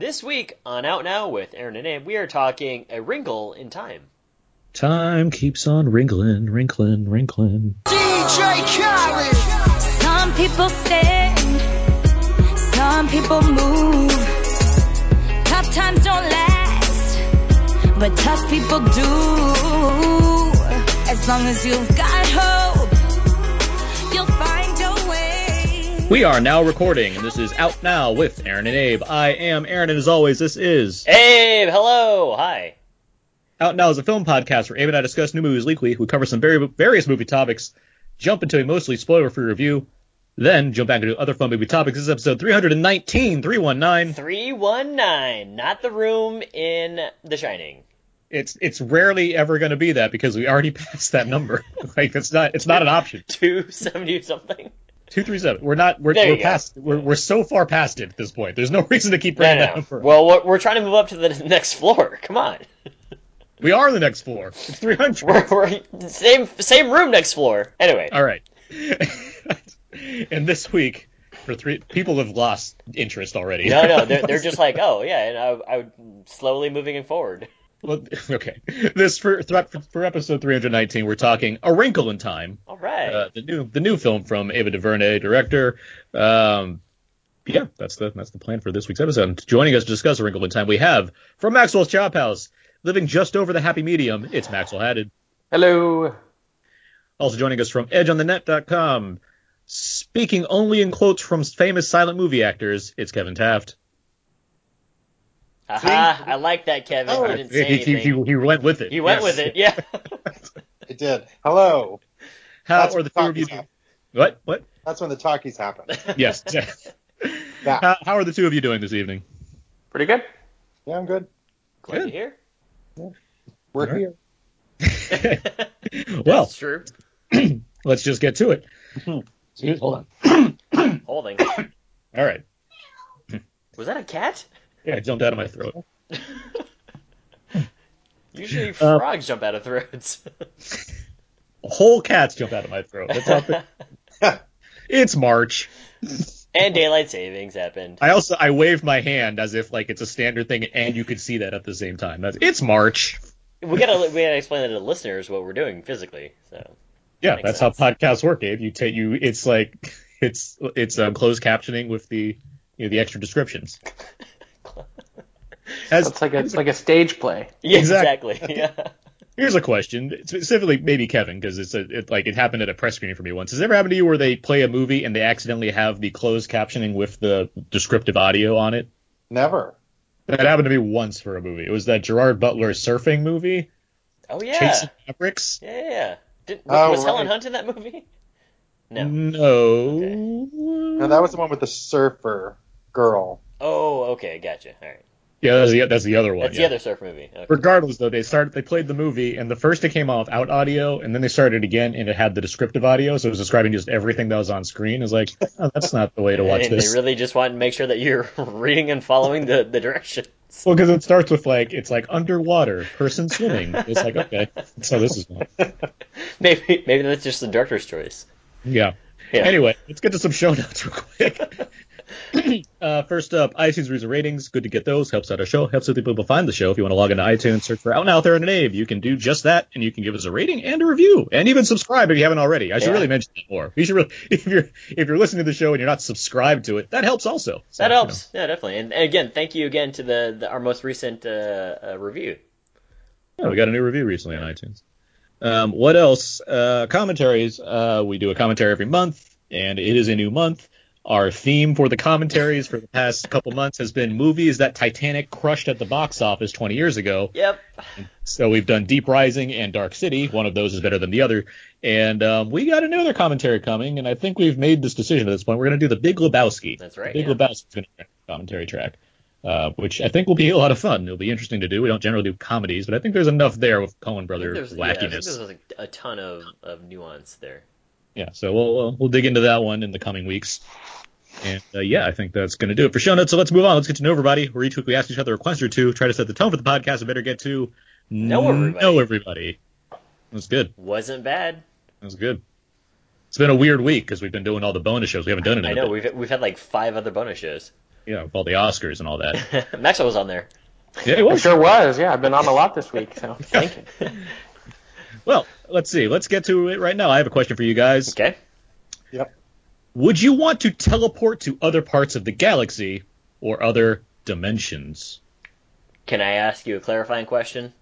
This week on Out Now with Aaron and Abe, we are talking A Wrinkle in Time. Time keeps on wrinkling, wrinkling, wrinkling. DJ Khaled. Some people stand, some people move. Tough times don't last, but tough people do. As long as you've got hope, We are now recording, and this is Out Now with Aaron and Abe. I am Aaron, and as always, this is Abe, hello, hi. Out Now is a film podcast where Abe and I discuss new movies weekly. We cover some very, various movie topics, jump into a mostly spoiler-free review, then jump back into other fun movie topics. This is episode 319, 319. 319, not the room in The Shining. It's it's rarely ever going to be that because we already passed that number. like it's not it's not an option. 270 something? Two three seven. We're not we're, we're past we're, we're so far past it at this point. There's no reason to keep No, bringing no, that no. number. Well, we're, we're trying to move up to the next floor. Come on. we are the next floor. It's 300. We're, we're same same room next floor. Anyway, All right. and this week, for three people have lost interest already. no, no, they're, they're just like, oh yeah, and I, I slowly moving it forward. Well, okay. This for, for for episode 319, we're talking A Wrinkle in Time, All right. uh, the new the new film from Ava DuVernay, director. Um, yeah, that's the that's the plan for this week's episode. And joining us to discuss A Wrinkle in Time, we have from Maxwell's Chop House, living just over the happy medium. It's Maxwell Haddad. Hello. Also joining us from EdgeOnTheNet.com, speaking only in quotes from famous silent movie actors, it's Kevin Taft. Haha, I like that, Kevin. Oh, didn't say he, he, anything. he, he went with it. He went Yes. with it, yeah. It did. Hello. How That's are the when two of you? talkies happen. What? What? That's when the talkies happen. Yes. Yeah. how, how are the two of you doing this evening? Pretty good. Yeah, I'm good. Glad to Good. hear. We're All right. here. well, That's true. let's just get to it. Hold on. Holding. All right. Was that a cat? Yeah, it jumped out of my throat. Usually Uh, frogs jump out of throats. Whole cats jump out of my throat. The- it's March. and daylight savings happened. I also I waved my hand as if like it's a standard thing, and you could see that at the same time. That's, it's March. We gotta we gotta explain to the listeners what we're doing physically. So Yeah, that's sense. how podcasts work, Abe. You take you. It's like it's it's um, closed captioning with the you know, the extra descriptions. As, It's like a it's like a stage play. yeah, Exactly. exactly. Yeah. here's a question, specifically maybe Kevin, because it's a it, like it happened at a press screening for me once. Has it ever happened to you where they play a movie and they accidentally have the closed captioning with the descriptive audio on it? Never. That happened to me once for a movie. It was that Gerard Butler surfing movie, Oh yeah. Chasing Mavericks. Yeah, yeah, yeah. Did, Oh, was Helen right. Hunt in that movie? No. No. No, that was the one with the surfer girl. Oh, okay, gotcha. All right. Yeah, that's the, that's the other one. That's yeah. the other surf movie. Okay. Regardless, though, they started they played the movie, and the first it came off out audio, and then they started again, and it had the descriptive audio, so it was describing just everything that was on screen. It's like, oh, that's not the way to watch and this. they really just want to make sure that you're reading and following the, the directions. Well, because it starts with like it's like underwater person swimming. It's like okay, so this is one. Maybe maybe that's just the director's choice. Yeah. Yeah. Anyway, let's get to some show notes real quick. uh, first up, iTunes and ratings. Good to get those. Helps out our show. Helps other people find the show. If you want to log into iTunes, search for Out and Out There and an Abe. You can do just that, and you can give us a rating and a review, and even subscribe if you haven't already. I should Yeah. really mention that more. You should really, if you're if you're listening to the show and you're not subscribed to it, that helps also. So, That you helps. Yeah, definitely. And, and again, thank you again to the, the our most recent uh, uh, review. Yeah, we got a new review recently on iTunes. Um, what else? Uh, commentaries. Uh, we do a commentary every month, and it is a new month. Our theme for the commentaries for the past couple months has been movies that Titanic crushed at the box office 20 years ago. Yep. So we've done Deep Rising and Dark City. One of those is better than the other. And um, we got another commentary coming, and I think we've made this decision at this point. We're going to do the Big Lebowski. That's right, The Big yeah. Lebowski is going to be commentary track, uh, which I think will be a lot of fun. It'll be interesting to do. We don't generally do comedies, but I think there's enough there with Coen Brother there's, yeah, there's like a ton of, of nuance there. Yeah, so we'll we'll- we'll dig into that one in the coming weeks. And uh, yeah, I think that's going to do it for show notes. So let's move on. Let's get to know everybody. Where each week we ask each other a question or two, try to set the tone for the podcast, and better get to Know everybody. Know everybody. That's good. Wasn't bad. That's good. It's been a weird week because we've been doing all the bonus shows. We haven't done it in I a know we've we've had like five other bonus shows. Yeah, know, all the Oscars and all that. Maxwell was on there. Yeah, it It was. sure was. Yeah, I've been on a lot this week. So thank you. Well, let's see. Let's get to it right now. I have a question for you guys. Okay. Yep. Would you want to teleport to other parts of the galaxy or other dimensions? Can I ask you a clarifying question?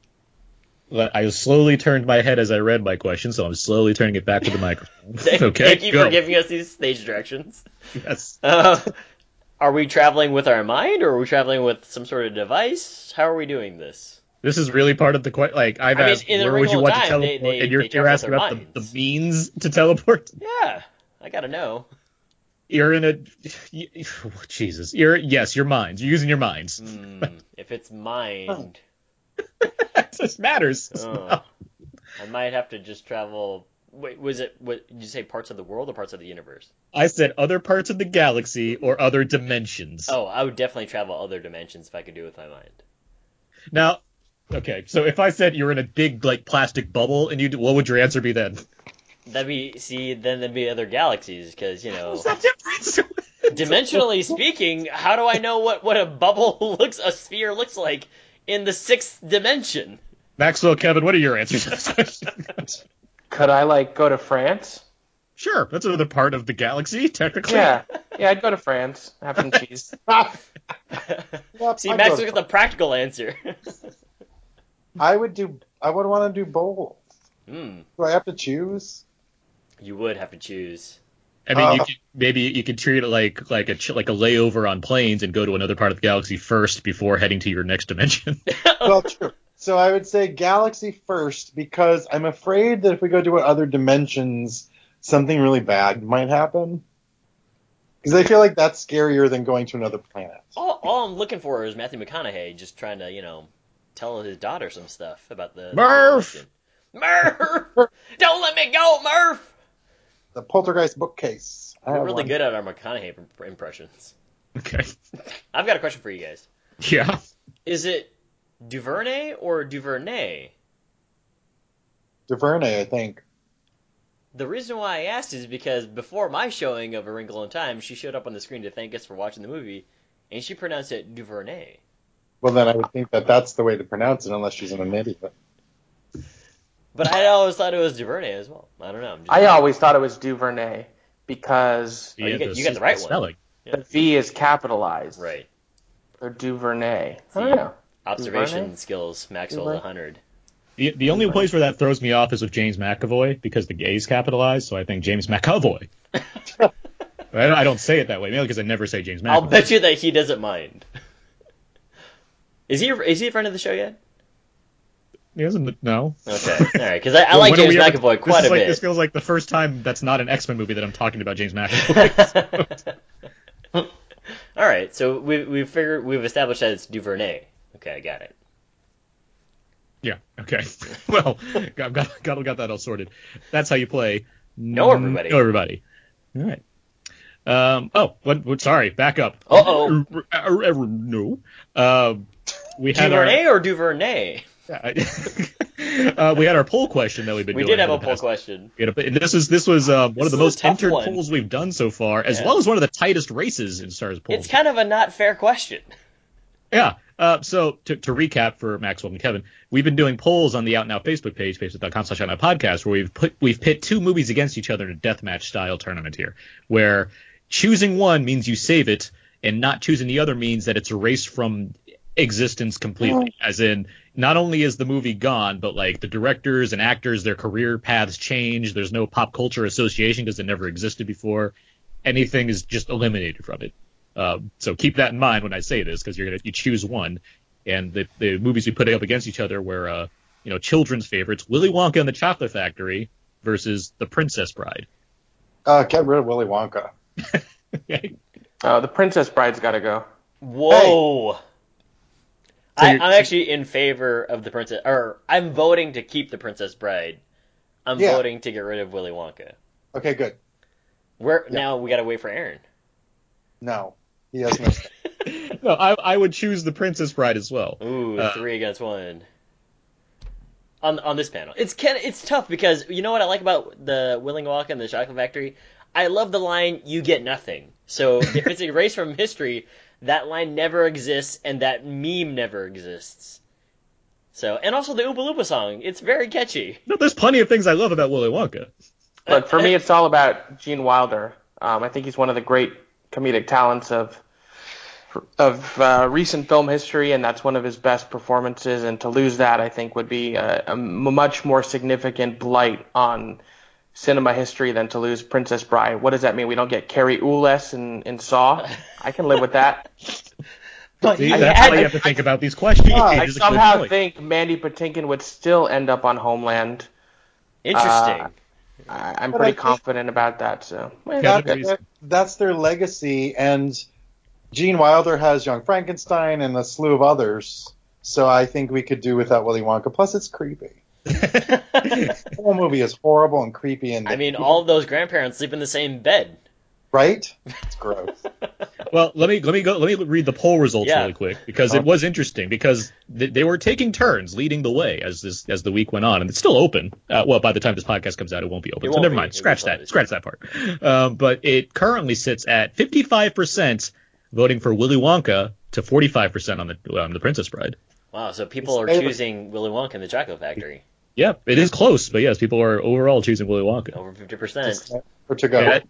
I slowly turned my head as I read my question, so I'm slowly turning it back to the microphone. Thank, okay, thank you go. for giving us these stage directions. Yes. Uh, are we traveling with our mind, or are we traveling with some sort of device? How are we doing this? This is really part of the question. Like I've I mean, asked, where would you want to Time, they- teleport, they- and you're, you're asking about the, the means to teleport. Yeah, I gotta know. You're in a y- Jesus. You're yes, your minds. You're using your minds. Hmm, if it's mind, this matters. oh, I might have to just travel. Wait, was it? What, did you say parts of the world or parts of the universe? I said other parts of the galaxy or other dimensions. Oh, I would definitely travel other dimensions if I could do it with my mind. Now, okay, so if I said you're in a big like plastic bubble, and you, what would your answer be then? That'd be see, then there'd be other galaxies because you know, What's the difference? dimensionally speaking, how do I know what what a bubble looks, a sphere looks like in the sixth dimension? Maxwell, Kevin, what are your answers to this question? Could I like go to France? sure, that's another part of the galaxy, technically. Yeah, yeah, I'd go to France. Have some cheese. Yep, See, I'd Max, look at the practical answer. I would do. I would want to do both. Hmm, Do I have to choose? you would have to choose. I mean, you Uh, could, maybe you could treat it like like a like a layover on planes and go to another part of the galaxy first before heading to your next dimension. well, true. So I would say galaxy first because I'm afraid that if we go to other dimensions, something really bad might happen. Because I feel like that's scarier than going to another planet. All, all I'm looking for is Matthew McConaughey just trying to, you know, tell his daughter some stuff about the Murph! Murph! Don't let me go, Murph! The Poltergeist bookcase. I We're really one. good at our McConaughey impressions. okay. I've got a question for you guys. Yeah. Is it Duvernay or Duvernay? Duvernay, I think. The reason why I asked is because before my showing of A Wrinkle in Time, she showed up on the screen to thank us for watching the movie, and she pronounced it Duvernay. Well, then I would think that that's the way to pronounce it, unless she's an idiot. But I always thought it was Duvernay as well. I don't know. I'm just- I always thought it was Duvernay because Oh, you Yeah, get- you got the right one. spelling. the V is capitalized. Right. Or Duvernay. I don't know. Observation Duvernay? skills, Maxwell's Duvernay? 100. The, the only place where that throws me off is with James McAvoy because the A's capitalized, so I think James McAvoy. I, I don't say it that way, mainly because I never say James McAvoy. I'll bet you that he doesn't mind. Is he is he a friend of the show yet? He doesn't no. Okay, all right, because I, I When- like James ever- McAvoy this quite a like, bit. This feels like the first time that's not an X Men movie that I'm talking about James McAvoy. all right, so we we figured we've established that it's Duvernay. Okay, I got it. yeah. Okay. Well, got, got got got that all sorted. That's how you play. Know everybody. Know everybody. All right. Um. Oh. What? what sorry. Back up. Uh-oh. No. Um. we had our. Duvernay or Duvernay? uh, we had our poll question that we've been We doing did have a poll question. a- and this is this was um, one of the most entered one. polls we've done so far, as Yeah. well as one of the tightest races in Stars polls. It's kind of a not fair question. Yeah. Uh, so to, to recap for Maxwell and Kevin, we've been doing polls on the Out Now Facebook page, facebook.com slash Out Podcast, where we've put we've pit two movies against each other in a deathmatch style tournament here, where choosing one means you save it, and not choosing the other means that it's erased from existence completely. As in, not only is the movie gone, but like the directors and actors, their career paths change. There's no pop culture association because it never existed before. Anything is just eliminated from it. Uh, so keep that in mind when I say this, because you're gonna you choose one, and the the movies we put up against each other were uh, you know children's favorites, Willy Wonka and the Chocolate Factory versus The Princess Bride. Uh, get rid of Willy Wonka. Okay. Oh, the Princess Bride's got to go. Whoa. So I, I'm actually in favor of the princess, or I'm voting to keep the Princess Bride. I'm Yeah. voting to get rid of Willy Wonka. Okay, good. Where Yeah. now we gotta wait for Aaron. No, he has no. no, I I would choose The Princess Bride as well. Ooh, Uh, three against one. On on this panel, it's kind it's tough because you know what I like about the Willy Wonka and the Chocolate Factory. I love the line "You get nothing." So if it's erased from history, that line never exists and that meme never exists. So, and also the Oompa Loompa song, it's very catchy. No, there's plenty of things I love about Willy Wonka. Look, for me, it's all about Gene Wilder. Um, I think he's one of the great comedic talents of of uh, recent film history, and that's one of his best performances. And to lose that, I think, would be a, a much more significant blight on cinema history than to lose Princess Bride. What does that mean? We don't get Cary Elwes in, in Saw? I can live with that. See, I that's had- why you have to think about these questions. I is a good somehow think Mandy Patinkin would still end up on Homeland. Interesting. Uh, I, I'm But pretty I confident about that. So well, That- that- that- that's their legacy, and Gene Wilder has Young Frankenstein and a slew of others. So I think we could do without Willy Wonka. Plus, it's creepy. The whole movie is horrible and creepy, and I mean, all of those grandparents sleep in the same bed. right? It's gross. Well, let me let me go. Let me read the poll results Yeah. really quick because it was interesting because th- they were taking turns leading the way as this as the week went on, and it's still open. Uh, well, by the time this podcast comes out, it won't be open. It so won't never be. mind. Scratch that. close. Scratch that part. Um, but it currently sits at 55 percent voting for Willy Wonka to 45 percent on the um, the Princess Bride. Wow, so people are It's- choosing Willy Wonka and the Chocolate Factory. Yeah, it is close, but yes, people are overall choosing Willy Wonka. Over 50%. or to go. Yeah,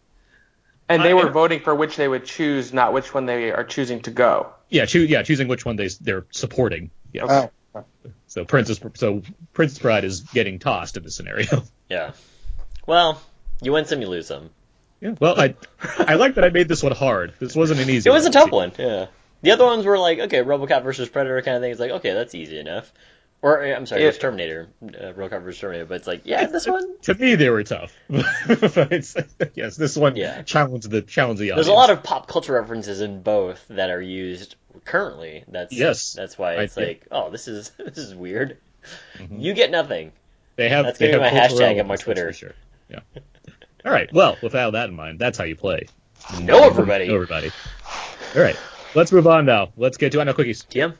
and they I- were voting for which they would choose, not which one they are choosing to go. yeah, choo- yeah, choosing which one they they're supporting. Yeah. Oh, So Princess so Princess Bride is getting tossed in this scenario. Yeah. Well, you win some, you lose some. Yeah. Well, I I like that I made this one hard. This wasn't an easy. It was a tough one, yeah. The other ones were like, okay, RoboCop versus Predator kind of thing. It's like, okay, that's easy enough. Or I'm sorry, it was Terminator, uh, RoboCop versus Terminator. But it's like, yeah, this one. To me, they were tough. yes, this one Yeah. challenged the challenge the audience. There's a lot of pop culture references in both that are used currently. That's Yes. That's why I- it's yeah. like, oh, this is this is weird. Mhm. You get nothing. They have. That's gonna be my hashtag on my Twitter. for Sure. Yeah. All right. Well, without that in mind, that's how you play. Know everybody. Know everybody. All right. Let's move on now. Let's get to I know cookies. TM.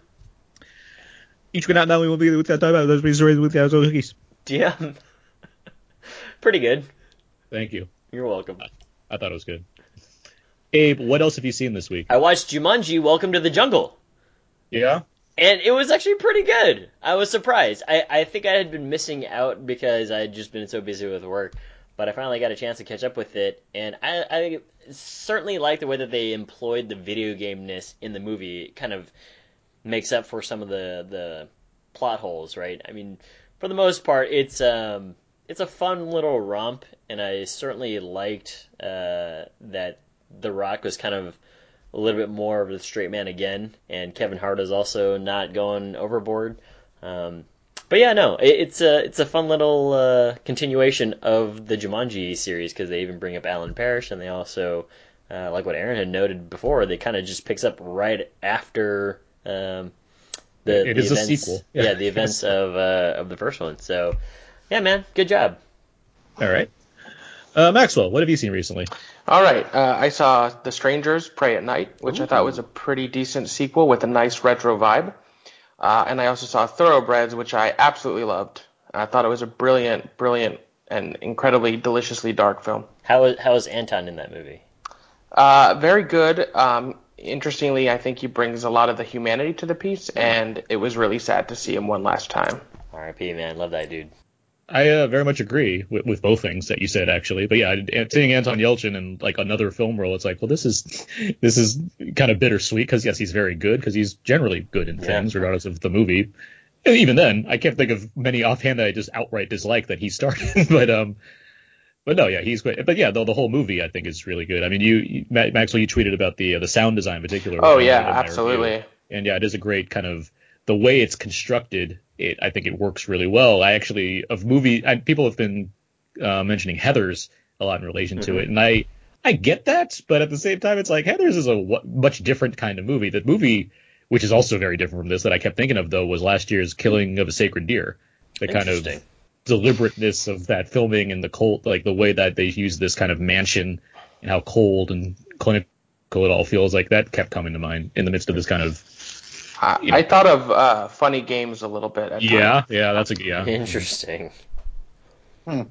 Each week out now we will be with that time about those stories with those cookies. TM. Pretty good. Thank you. You're welcome. I thought it was good. Abe, what else have you seen this week? I watched Jumanji: Welcome to the Jungle. Yeah. And it was actually pretty good. I was surprised. I, I think I had been missing out because I had just been so busy with work, but I finally got a chance to catch up with it, and I, I certainly like the way that they employed the video game-ness in the movie. It kind of makes up for some of the, the plot holes, right? I mean, for the most part, it's um it's a fun little romp, and I certainly liked uh, that The Rock was kind of a little bit more of a straight man again, and Kevin Hart is also not going overboard. Um, but yeah, no, it, it's a it's a fun little uh, continuation of the Jumanji series because they even bring up Alan Parrish, and they also, uh, like what Aaron had noted before, they kind of just picks up right after um, the, It the is a events, sequel. Yeah, Yeah. the events of uh, of the first one. So, yeah, man, good job. All right. Uh, Maxwell, what have you seen recently? All right, uh, I saw The Strangers Prey at Night, which I thought was a pretty decent sequel with a nice retro vibe. Uh, and I also saw Thoroughbreds, which I absolutely loved. I thought it was a brilliant, brilliant, and incredibly deliciously dark film. How is how is Anton in that movie? Uh, very good. Um, interestingly, I think he brings a lot of the humanity to the piece, and it was really sad to see him one last time. R.I.P. Man, love that dude. I uh, very much agree with, with both things that you said, actually. But yeah, seeing Anton Yelchin in like another film role, it's like, well, this is this is kind of bittersweet because yes, he's very good because he's generally good in Yeah. things, regardless of the movie. And even then, I can't think of many offhand that I just outright dislike that he started. but um, but no, yeah, he's great. But yeah, the, the whole movie I think is really good. I mean, you, you Maxwell, you tweeted about the uh, the sound design in particular. Oh yeah, noted review absolutely. and yeah, it is a great kind of the way it's constructed. It I think it works really well. I actually of movie I, people have been uh, mentioning Heather's a lot in relation to Mhm. it, and I I get that, but at the same time, it's like Heather's is a w- much different kind of movie. The movie, which is also very different from this, that I kept thinking of though, was last year's Killing of a Sacred Deer. The kind of Interesting. Deliberateness of that filming and the cold, like the way that they use this kind of mansion and how cold and clinical it all feels like that kept coming to mind in the midst of this kind of I, I thought of uh, funny games a little bit. At yeah times. yeah that's a yeah Interesting. I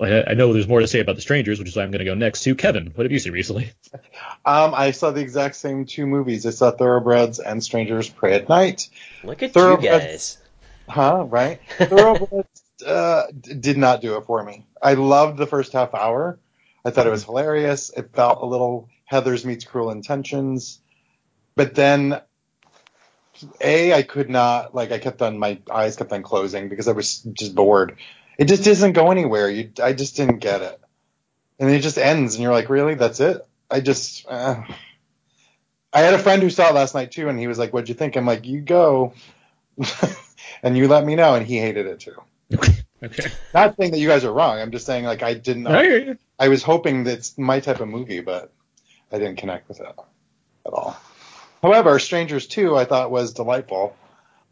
I know there's more to say about The Strangers, which is why I'm going to go next to Kevin. What have you seen recently? Um, I saw the exact same two movies. I saw Thoroughbreds and Strangers Prey at Night. Look at you guys. Huh? Right? Thoroughbreds uh, did not do it for me. I loved the first half hour. I thought it was hilarious. It felt a little Heather's meets Cruel Intentions, but then a I could not like I kept on my eyes kept on closing because I was just bored. It just doesn't go anywhere. You I just didn't get it, and it just ends, and you're like, really? That's it? I just. Uh. I had a friend who saw it last night too, and he was like, "What'd you think?" I'm like, "You go." and you let me know, and he hated it too. Okay. Not saying that you guys are wrong. I'm just saying like I didn't. I hear you. I was hoping that's my type of movie, but I didn't connect with it at all. However, Strangers 2 I thought was delightful.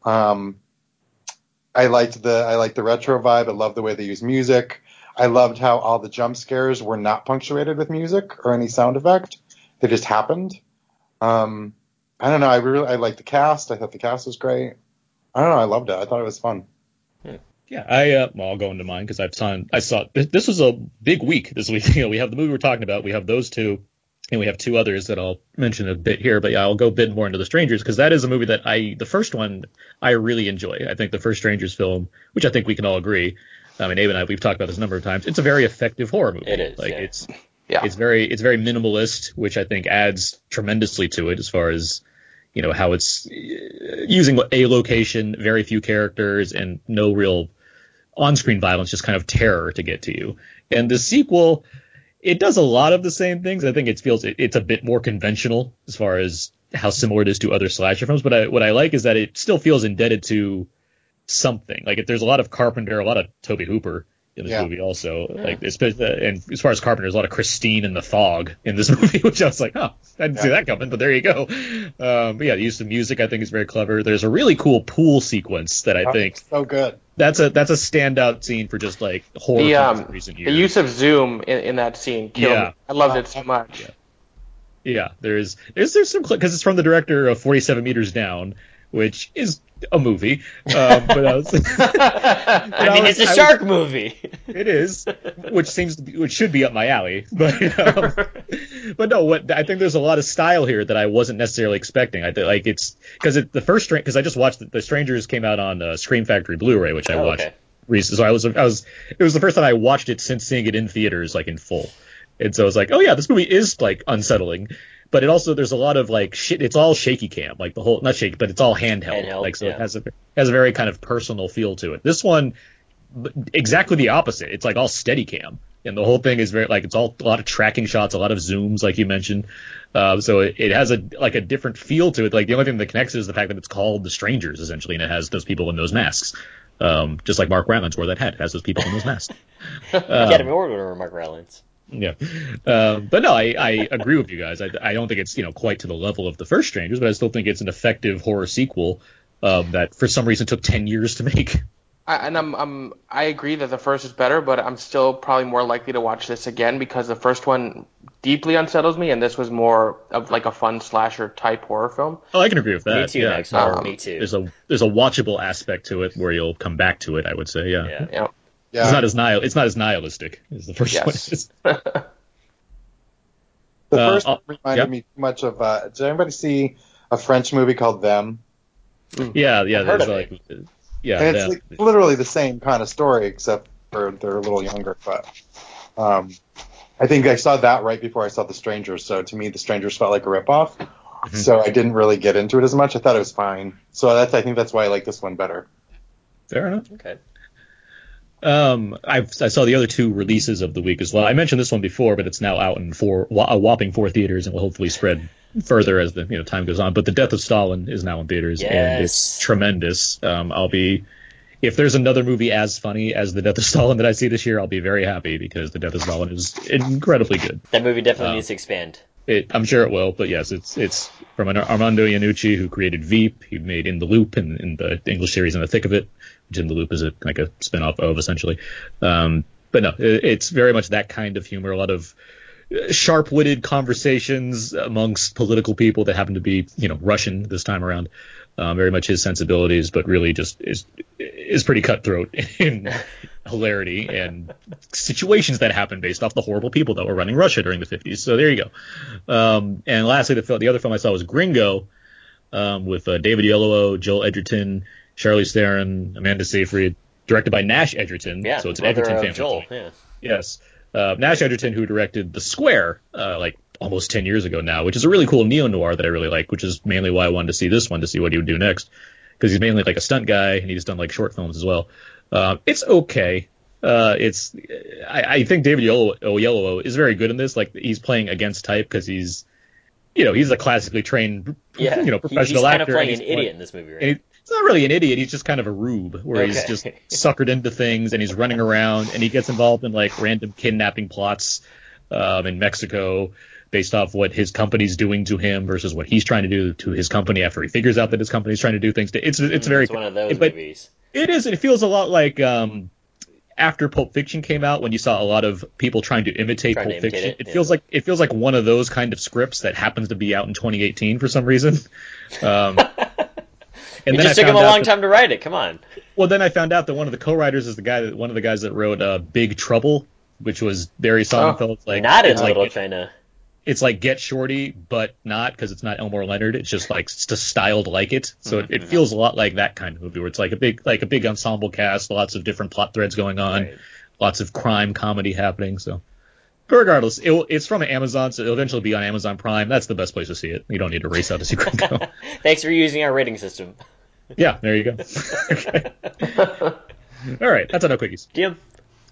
Um, I liked the I liked the retro vibe. I loved the way they used music. I loved how all the jump scares were not punctuated with music or any sound effect. They just happened. Um, I don't know. I really I liked the cast. I thought the cast was great. I don't know. I loved it. I thought it was fun. Yeah, I uh, well, I'll go into mine because I've saw I saw this, this was a big week this week. You know, we have the movie we're talking about, we have those two, and we have two others that I'll mention a bit here. But yeah, I'll go a bit more into the Strangers because that is a movie that I the first one I really enjoy. I think the first Strangers film, which I think we can all agree. I mean, Abe and I we've talked about this a number of times. It's a very effective horror movie. It is, like yeah. it's Yeah. it's very it's very minimalist, which I think adds tremendously to it as far as you know how it's uh, using a location, very few characters, and no real on-screen violence, just kind of terror to get to you. And the sequel, it does a lot of the same things. I think it feels it, it's a bit more conventional as far as how similar it is to other slasher films. But I, what I like is that it still feels indebted to something. Like there's a lot of Carpenter, a lot of Tobe Hooper in this Yeah. movie also. Yeah. Like especially, and as far as Carpenter, there's a lot of Christine and the Fog in this movie, which I was like, oh, I didn't see that coming, but there you go. Um, but yeah, the use of music I think is very clever. There's a really cool pool sequence that I think so good. That's a that's a standout scene for just like horror The films um, in recent the use of zoom in, in that scene killed Yeah. me. I loved it so much. Yeah, there's there's there's some because it's from the director of 47 Meters Down, which is a movie. Um, but I was, I mean, was- it's a I was- shark movie. it is, which seems be, which should be up my alley. But um, but no, what I think there's a lot of style here that I wasn't necessarily expecting. I like it's because it, the first because I just watched the, the Strangers came out on uh, Scream Factory Blu-ray, which I Oh, watched okay. recently. So I was I was it was the first time I watched it since seeing it in theaters like in full. And so I was like, oh yeah, this movie is like unsettling, but it also there's a lot of like shit. It's all shaky cam, like the whole not shaky, but it's all handheld. Handheld, like so yeah. it has a has a very kind of personal feel to it. This one, exactly the opposite. It's like all steady cam, and the whole thing is very like it's all a lot of tracking shots, a lot of zooms, like you mentioned. Uh, so it, it has a like a different feel to it. Like the only thing that connects it is the fact that it's called The Strangers essentially, and it has those people in those masks. Um, just like Mark Rylance wore that hat, it has those people in those masks. Academy Award winner Mark Rylance. Yeah, um, but no, I, I agree with you guys. I, I don't think it's you know quite to the level of the first Strangers, but I still think it's an effective horror sequel um, that for some reason took ten years to make. I, and I'm, I'm I agree that the first is better, but I'm still probably more likely to watch this again because the first one deeply unsettles me, and this was more of like a fun slasher type horror film. Oh, I can agree with that. Me too, yeah. Max. Um, Me too. There's a there's a watchable aspect to it where you'll come back to it. I would say, yeah. Yeah. You know, Yeah. It's not as nihil it's not as nihilistic as the first Yes. one is. The Uh, first one reminded yeah. me too much of. Uh, did anybody see a French movie called Them? Yeah, yeah. There's of like, yeah, and it's yeah. like literally the same kind of story, except for they're a little younger. But um, I think I saw that right before I saw The Strangers. So to me, The Strangers felt like a ripoff. Mm-hmm. So I didn't really get into it as much. I thought it was fine. So that's I think that's why I like this one better. fair enough. Okay. Um, I've, I saw the other two releases of the week as well. I mentioned this one before, but it's now out in four, a whopping four theaters, and will hopefully spread further as the you know time goes on. But the Death of Stalin is now in theaters, and it's tremendous. Um, I'll be if there's another movie as funny as the Death of Stalin that I see this year, I'll be very happy because the Death of Stalin is incredibly good. That movie definitely Uh, needs to expand. It, I'm sure it will, but yes, it's it's from an Armando Iannucci who created Veep. He made In the Loop in, in the English series In the Thick of It, which In the Loop is a like a spin-off of essentially. Um, but no, it, it's very much that kind of humor. A lot of uh, sharp-witted conversations amongst political people that happen to be you know Russian this time around. Um, very much his sensibilities, but really just is is pretty cutthroat in hilarity and situations that happen based off the horrible people that were running Russia during the 50s. So there you go. Um, and lastly, the, the other film I saw was Gringo um, with uh, David Oyelowo, Joel Edgerton, Charlize Theron, Amanda Seyfried, directed by Nash Edgerton. Yeah, so it's an Edgerton family. Joel. Yeah. Yes. Uh, Nash Edgerton, who directed The Square, uh, like almost 10 years ago now, which is a really cool neo noir that I really like, which is mainly why I wanted to see this one to see what he would do next. Because he's mainly like a stunt guy and he's done like short films as well. Uh, it's okay. Uh, it's, I, I think David Oyelowo is very good in this. Like he's playing against type because he's, you know, he's a classically trained, Yeah. you know, professional he's kind actor. of playing an he's idiot in this movie, right? he- he's not really an idiot. He's just kind of a rube, where he's just suckered into things and he's running around and he gets involved in like random kidnapping plots um, in Mexico based off what his company's doing to him versus what he's trying to do to his company after he figures out that his company's trying to do things. To, it's it's very it's one of those but movies. it is. It feels a lot like um, after Pulp Fiction came out, when you saw a lot of people trying to imitate Trying to Pulp imitate Fiction. it, It, yeah. feels like it feels like one of those kind of scripts that happens to be out in 2018 for some reason. Um, and It then just took him a long that- time to write it. Come on. well, then I found out that one of the co-writers is the guy that one of the guys that wrote uh, Big Trouble, which was Barry Sonnenfeld's like Not in it's like Little China. It's like Get Shorty, but not because it's not Elmore Leonard. It's just like it's just styled like it. So it, Mm-hmm. it feels a lot like that kind of movie where it's like a big like a big ensemble cast, lots of different plot threads going on, Right. lots of crime comedy happening. So. But regardless, it, will- it's from Amazon, so it'll eventually be on Amazon Prime. That's the best place to see it. You don't need to race out to see Gringo. Thanks for using our rating system. yeah, there you go. okay. All right, that's enough quickies. Jim.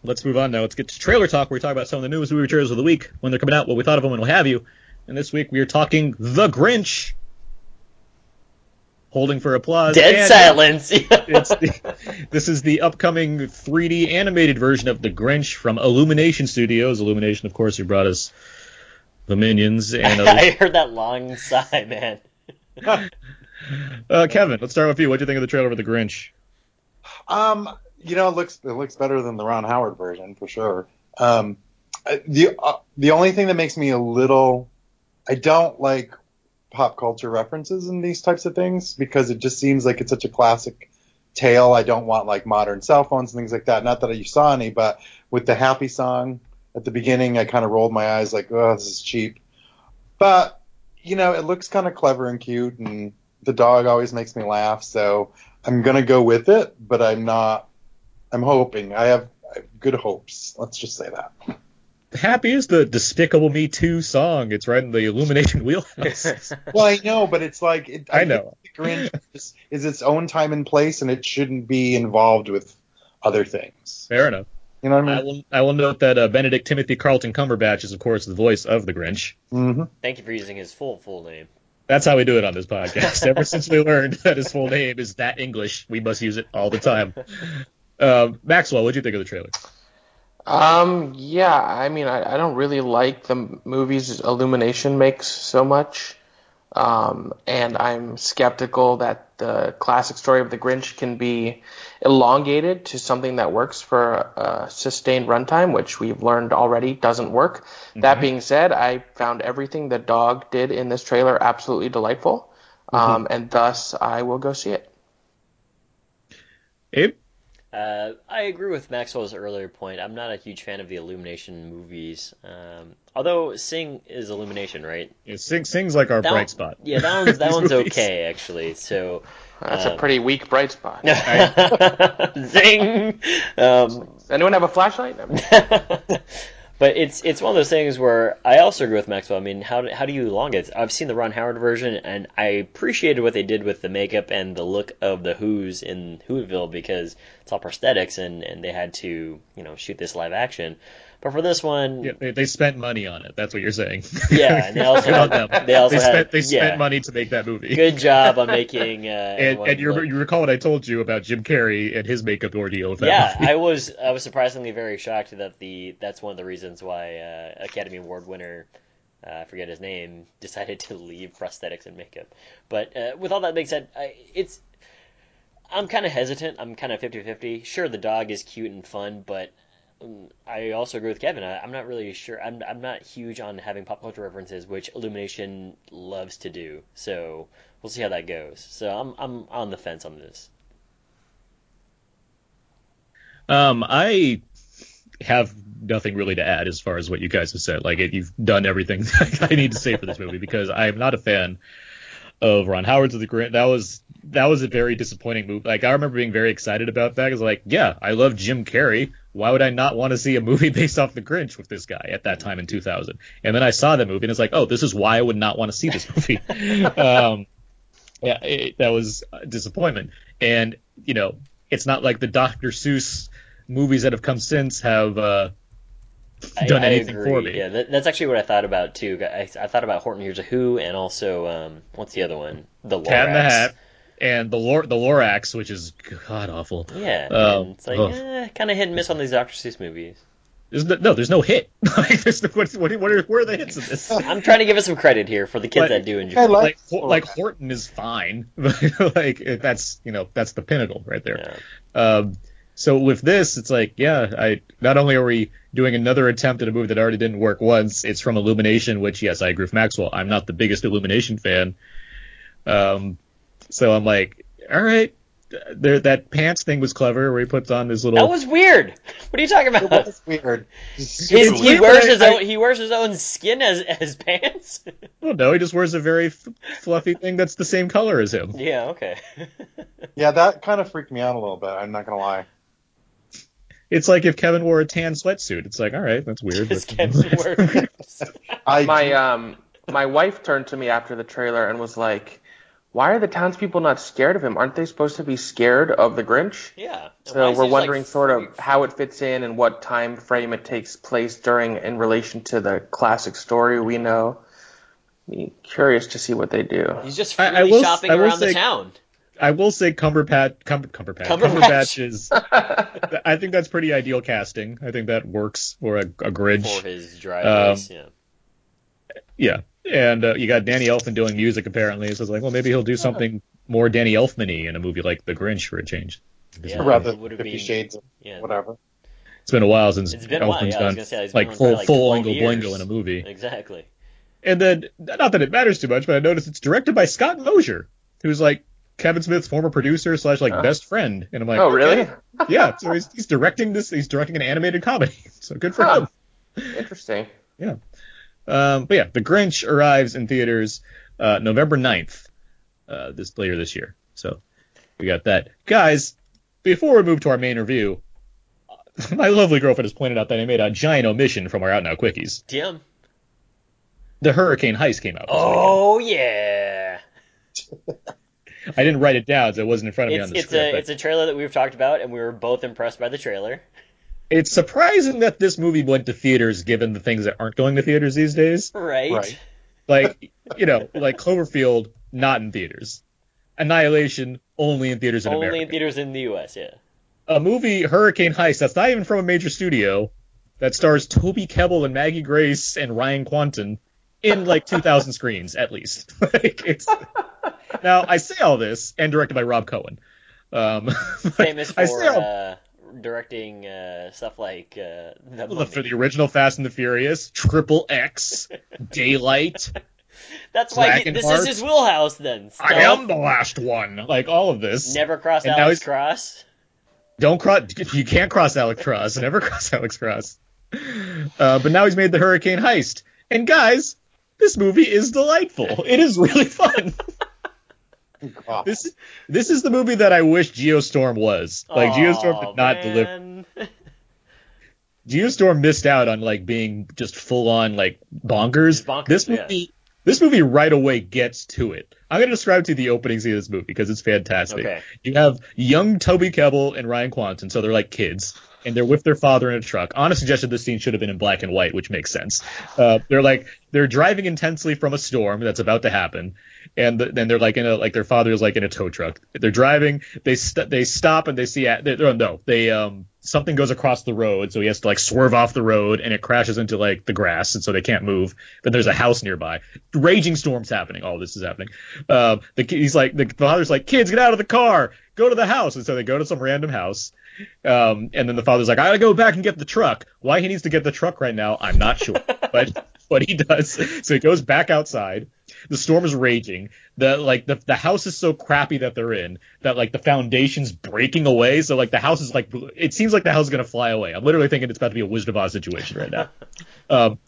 Let's move on now. Let's get to trailer talk where we talk about some of the newest movie trailers of the week, when they're coming out, what we thought of them, and what have you. And this week we are talking The Grinch. Holding for applause. Dead And silence. It's the, this is the upcoming 3D animated version of The Grinch from Illumination Studios. Illumination, of course, who brought us The Minions and I other. heard that long sigh, man. uh, Kevin, let's start with you. What do you think of the trailer for The Grinch? Um, you know, it looks it looks better than the Ron Howard version for sure. Um, the uh, the only thing that makes me a little, I don't like pop culture references in these types of things because it just seems like it's such a classic tale. I don't want like modern cell phones and things like that. Not that you saw any, but with the happy song at the beginning, I kind of rolled my eyes like, oh, this is cheap. But you know, it looks kind of clever and cute, and the dog always makes me laugh. So I'm gonna go with it, but I'm not. I'm hoping. I have, I have good hopes. Let's just say that. Happy is the Despicable Me 2 song. It's right in the Illumination wheelhouse. Well, I know, but it's like it, I know. The Grinch is, is its own time and place, and it shouldn't be involved with other things. Fair enough. You know what I I mean? will, I will note that uh, Benedict Timothy Carlton Cumberbatch is, of course, the voice of the Grinch. hmm Thank you for using his full full name. That's how we do it on this podcast. Ever since we learned that his full name is that English, we must use it all the time. Uh, Maxwell, what do you think of the trailer? Um, yeah, I mean, I, I don't really like the movies Illumination makes so much. Um, and I'm skeptical that the classic story of the Grinch can be elongated to something that works for a sustained runtime, which we've learned already doesn't work. That being said, I found everything the dog did in this trailer absolutely delightful. Um, and thus I will go see it. Abe? Uh, I agree with Maxwell's earlier point. I'm not a huge fan of the Illumination movies. Um, although Sing is Illumination, right? Yeah, Sing, Sing's like our That bright one- spot. Yeah, that one's that one's movies. okay actually. So That's Um, a pretty weak bright spot. Zing. Um, Does anyone have a flashlight? But it's it's one of those things where I also agree with Maxwell. I mean, how do, how do you elongate? I've seen the Ron Howard version, and I appreciated what they did with the makeup and the look of the Who's in Whoville because it's all prosthetics, and and they had to you know shoot this live action. But for this one, Yeah, they, they spent money on it. That's what you're saying. Yeah, and they also had- them. they also spent had- they spent yeah. money to make that movie. good job on making. Uh, And, and you, you recall what I told you about Jim Carrey and his makeup ordeal that yeah, movie. I was I was surprisingly very shocked that the that's one of the reasons why uh, Academy Award winner uh, forget his name decided to leave prosthetics and makeup. But uh, with all that being said, I, it's I'm kind of hesitant. I'm kind of 50-50. Sure, the dog is cute and fun, but I also agree with Kevin. I, I'm not really sure. I'm I'm not huge on having pop culture references, which Illumination loves to do. So we'll see how that goes. So I'm I'm on the fence on this. Um, I have nothing really to add as far as what you guys have said. Like, you've done everything I need to say for this movie because I am not a fan of Ron Howard's the Grinch. That was that was a very disappointing movie. Like, I remember being very excited about that because, like, yeah, I love Jim Carrey. Why would I not want to see a movie based off the Grinch with this guy at that time in 2000? And then I saw that movie and it's like, oh, this is why I would not want to see this movie. um, yeah, it, that was a disappointment. And you know, it's not like the Dr. Seuss movies that have come since have uh, I- done I anything agree. for me. Yeah, that, that's actually what I thought about too. I, I thought about Horton Hears a Who and also um, what's the other one? The Lorax. Cat in the Hat and the Lor- the Lorax, which is god awful. Yeah, Um, it's like ugh. eh, kind of hit and miss on these Dr. Seuss movies. There's no, no, there's no hit. like, there's no, what, what, what are, where are the hits in this? I'm trying to give it some credit here for the kids But- that do enjoy. I it. like, like Ho- like Horton is fine, but like that's you know that's the pinnacle right there. Yeah. Um, so with this, it's like yeah, I not only are we doing another attempt at a movie that already didn't work once, it's from Illumination, which yes, I agree with Maxwell. I'm not the biggest Illumination fan. Um, so I'm like, all right, there that pants thing was clever, where he puts on his little. That was weird. What are you talking it about? was weird. His, he weird. wears but I- his I- own. He wears his own skin as as pants. I don't. He just wears a very f- fluffy thing that's the same color as him. yeah. Okay. Yeah, that kind of freaked me out a little bit. I'm not gonna lie. It's like if Kevin wore a tan sweatsuit. It's like, all right, that's weird. His but- Kevin wears. I my um my wife turned to me after the trailer and was like, "Why are the townspeople not scared of him? Aren't they supposed to be scared of the Grinch?" Yeah. So we're wondering like, sort of how it fits in and what time frame it takes place during in relation to the classic story we know. Be curious to see what they do. He's just I- I freely will- shopping I will around the town. I will say Cumberpatch, Cumber, Cumberpatch, Cumberbatch. Cumberbatch is. I think that's pretty ideal casting. I think that works for a, a Grinch. For his dry Um, voice, yeah. Yeah, and uh, you got Danny Elfman doing music apparently. So it's like, well, maybe he'll do something more Danny Elfman-y in a movie like The Grinch for a change. Yeah. rather it would've Fifty been- Shades of Yeah. whatever. It's been a while since It's been a while. Elfman's Yeah, done gonna say, like full probably like full 12 Oingo years. Boingo in a movie. Exactly. And then, not that it matters too much, but I noticed it's directed by Scott Mosier, who's like Kevin Smith's former producer slash like Oh. best friend. And I'm like, oh, okay. really? yeah, so he's, he's directing this. He's directing an animated comedy. So good for Huh. him. Interesting. Um, but yeah, The Grinch arrives in theaters uh, November 9th, uh, this later this year. So we got that, guys. Before we move to our main review, my lovely girlfriend has pointed out that I made a giant omission from our Out Now quickies. Tim. The Hurricane Heist came out. Oh yeah. I didn't write it down, so it wasn't in front of me It's on the it's script. a but it's a trailer that we've talked about, and we were both impressed by the trailer. It's surprising that this movie went to theaters, given the things that aren't going to theaters these days. Right. Right. like you know, like Cloverfield, not in theaters. Annihilation only in theaters in Only America. in theaters in the U.S. Yeah. a movie Hurricane Heist that's not even from a major studio that stars Toby Kebbell and Maggie Grace and Ryan Kwanten in like 2,000 screens at least. like it's now I say all this and directed by Rob Cohen. Um, but Famous I for say all, uh, directing uh, stuff like uh, the for the original Fast and the Furious, Triple X, Daylight. That's why he, this Heart. is his wheelhouse. Then I am the last one. Like all of this. never cross And Alex Cross. Don't cross. You can't cross Alex Cross. Never cross Alex Cross. Uh, but now he's made the Hurricane Heist. And guys, this movie is delightful. It is really fun. God. this this is the movie that I wish Geostorm was. Like Geostorm Aw, did not deliver. man. Geostorm missed out on like being just full on like bonkers. Bonkers, this yeah. movie this movie right away gets to it. I'm gonna describe to you the opening scene of this movie because it's fantastic. Okay. You have young Toby Kebbell and Ryan Kwanten, so they're like kids, and they're with their father in a truck. Anna suggested this scene should have been in black and white, which makes sense. Uh, they're like they're driving intensely from a storm that's about to happen, and then they're like in a like their father is like in a tow truck. They're driving. They st- they stop and they see at they, oh, no they um something goes across the road, so he has to like swerve off the road, and it crashes into like the grass, and so they can't move. But there's a house nearby. Raging storms happening. All this is happening. Um, the he's like the father's like kids get out of the car. go to the house. And so they go to some random house. Um, and then the father's like, I gotta go back and get the truck. Why he needs to get the truck right now, I'm not sure. but what he does, so he goes back outside. The storm is raging. The like the the house is so crappy that they're in that like the foundation's breaking away. So like the house is like it seems like the house is gonna fly away. I'm literally thinking it's about to be a Wizard of Oz situation right now. Um,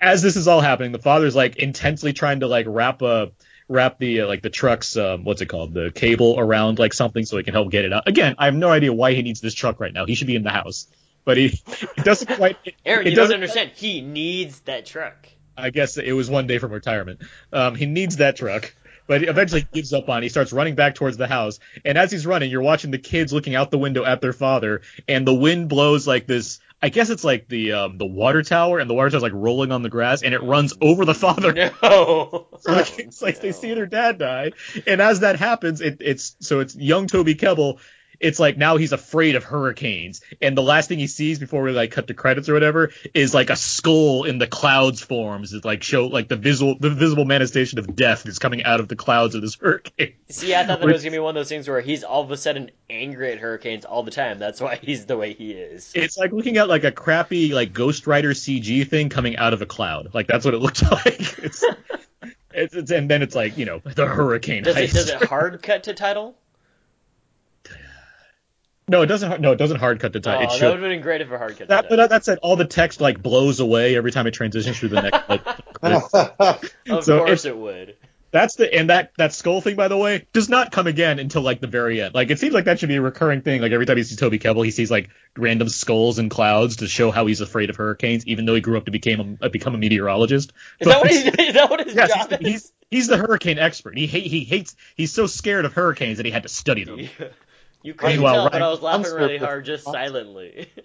as this is all happening, the father's like intensely trying to like wrap a wrap the uh, like the truck's um, what's it called the cable around like something so he can help get it out. Again, I have no idea why he needs this truck right now. He should be in the house, but he it doesn't quite. It, Aaron, it you don't doesn't- understand. He needs that truck. I guess it was one day from retirement. Um, he needs that truck, but he eventually gives up on. it. He starts running back towards the house, and as he's running, you're watching the kids looking out the window at their father, and the wind blows like this. I guess it's like the um, the water tower, and the water tower's like rolling on the grass, and it runs over the father. No. So the kids, like they see their dad die, and as that happens, it, it's so it's young Toby Kebbell. It's like now he's afraid of hurricanes, and the last thing he sees before we like cut to credits or whatever is like a skull in the clouds forms. It like show like the visual the visible manifestation of death is coming out of the clouds of this hurricane. See, I thought that was gonna be one of those things where he's all of a sudden angry at hurricanes all the time. That's why he's the way he is. It's like looking at like a crappy like Ghost Rider CG thing coming out of a cloud. Like that's what it looks like. It's, it's, it's and then it's like you know the hurricane. Does it does it hard cut to title? No, it doesn't. No, it doesn't hard cut the Oh, time. it that should. would have been great if it hard cut. That, to but that said, all the text like blows away every time it transitions through the next. Like, of so course it- it would. that's the and that that skull thing, by the way, does not come again until like the very end. Like it seems like that should be a recurring thing. Like every time he sees Toby Kebbell, he sees like random skulls and clouds to show how he's afraid of hurricanes, even though he grew up to became a, uh, become a meteorologist. Is that what he, is that what his Yes, job he's, is? he's he's the hurricane expert. He hate he hates he's so scared of hurricanes that he had to study them. You couldn't Meanwhile, tell, but I was laughing really hard just silently.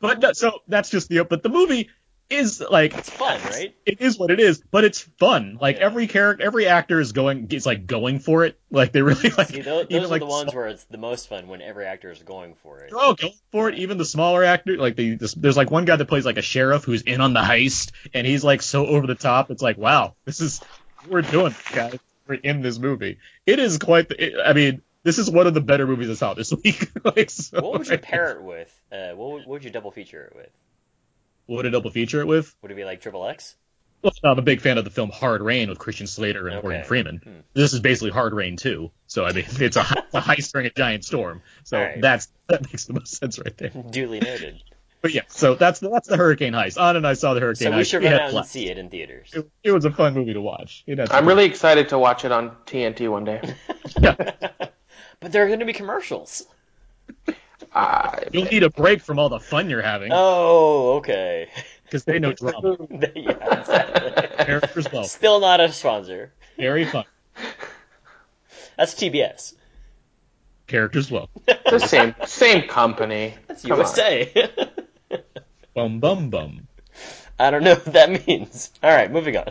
But no, so that's just the but the movie is like it's fun, right? it is what it is, but it's fun. Like Yeah. every character, every actor is going, is like going for it. Like they really like. See, those, even those like are the ones small- where it's the most fun when every actor is going for it. They're all going for it. Even the smaller actor, like the this, there's like one guy that plays like a sheriff who's in on the heist, and he's like so over the top. It's like, wow, this is what we're doing, guys. We're in this movie. It is quite. The, it, I mean, this is one of the better movies I saw this week. like, so, What would you pair it with? Uh, what, would, what would you double feature it with? What would a double feature it with? Would it be like Triple X? Well, I'm a big fan of the film Hard Rain with Christian Slater and Okay. Morgan Freeman. Hmm. This is basically Hard Rain too. So I mean, it's a, it's a heist during a giant storm. So All right. that's that makes the most sense right there. Duly noted. But yeah, so that's the, that's the Hurricane Heist. On and I saw the Hurricane So Heist. we should It run out and blast. see it in theaters. It, it was a fun movie to watch. I'm really excited to watch it on TNT one day. yeah. But there are going to be commercials. Uh, You'll need a break from all the fun you're having Oh, okay. because they know drama. yeah, exactly. Characters well, Still not a sponsor. very fun. That's TBS. Characters well. the same same company. That's Come. USA. Bum bum bum. I don't know what that means. All right, moving on.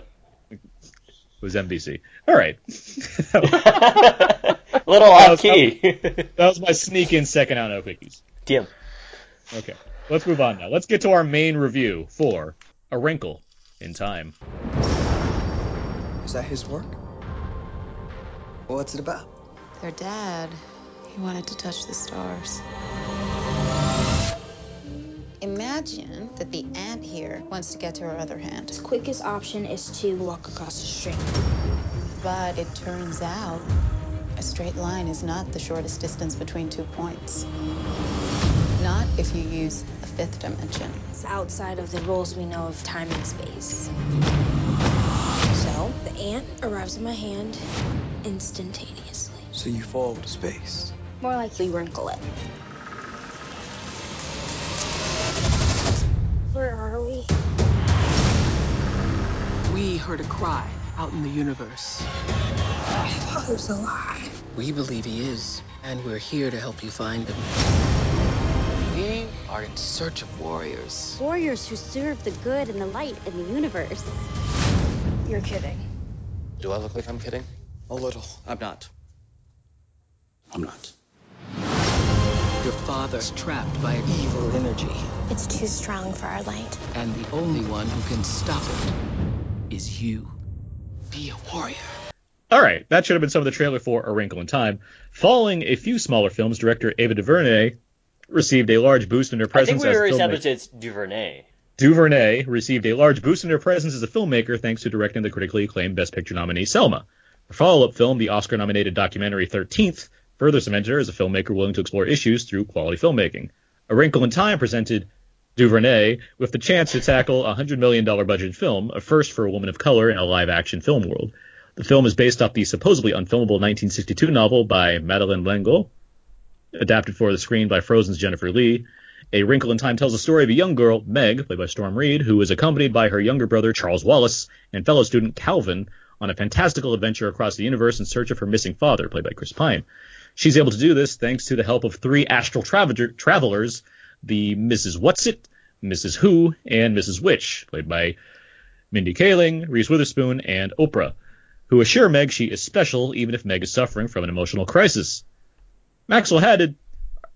It was NBC. All right. Little off key. that was my sneak in second out of quickies. Tim. Okay, let's move on now. Let's get to our main review for A Wrinkle in Time. Is that his work? What's it about? Their dad, he wanted to touch the stars. Imagine that the ant here wants to get to her other hand. The quickest option is to walk across the street. But it turns out a straight line is not the shortest distance between two points. Not if you use a fifth dimension. It's outside of the rules we know of time and space. So, the ant arrives in my hand instantaneously. So you fall to space. More likely wrinkle it. Heard a cry out in the universe. My father's alive. We believe he is, and we're here to help you find him. We are in search of warriors. Warriors who serve the good and the light in the universe. You're kidding. Do I look like I'm kidding? A little. I'm not. I'm not. Your father's trapped by an evil energy, It's too strong for our light. and the only one who can stop it is you. Be a warrior. All right, that should have been some of the trailer for A Wrinkle in Time. Following a few smaller films, director Ava DuVernay received a large boost in her presence. I presence think we as already a established filmmaker. it's Duvernay. DuVernay received a large boost in her presence as a filmmaker thanks to directing the critically acclaimed Best Picture nominee Selma. Her follow-up film, the Oscar-nominated documentary 13th, further cemented her as a filmmaker willing to explore issues through quality filmmaking. A Wrinkle in Time presented DuVernay with the chance to tackle a $100 million budget film, a first for a woman of color in a live-action film world. The film is based off the supposedly unfilmable 1962 novel by Madeleine L'Engle, adapted for the screen by Frozen's Jennifer Lee. A Wrinkle in Time tells the story of a young girl, Meg, played by Storm Reid, who is accompanied by her younger brother, Charles Wallace, and fellow student Calvin on a fantastical adventure across the universe in search of her missing father, played by Chris Pine. She's able to do this thanks to the help of three astral traveler- travelers, the Mrs. What's It, Mrs. Who, and Mrs. Which, played by Mindy Kaling, Reese Witherspoon, and Oprah, who assure Meg she is special even if Meg is suffering from an emotional crisis. Maxwell Haddad,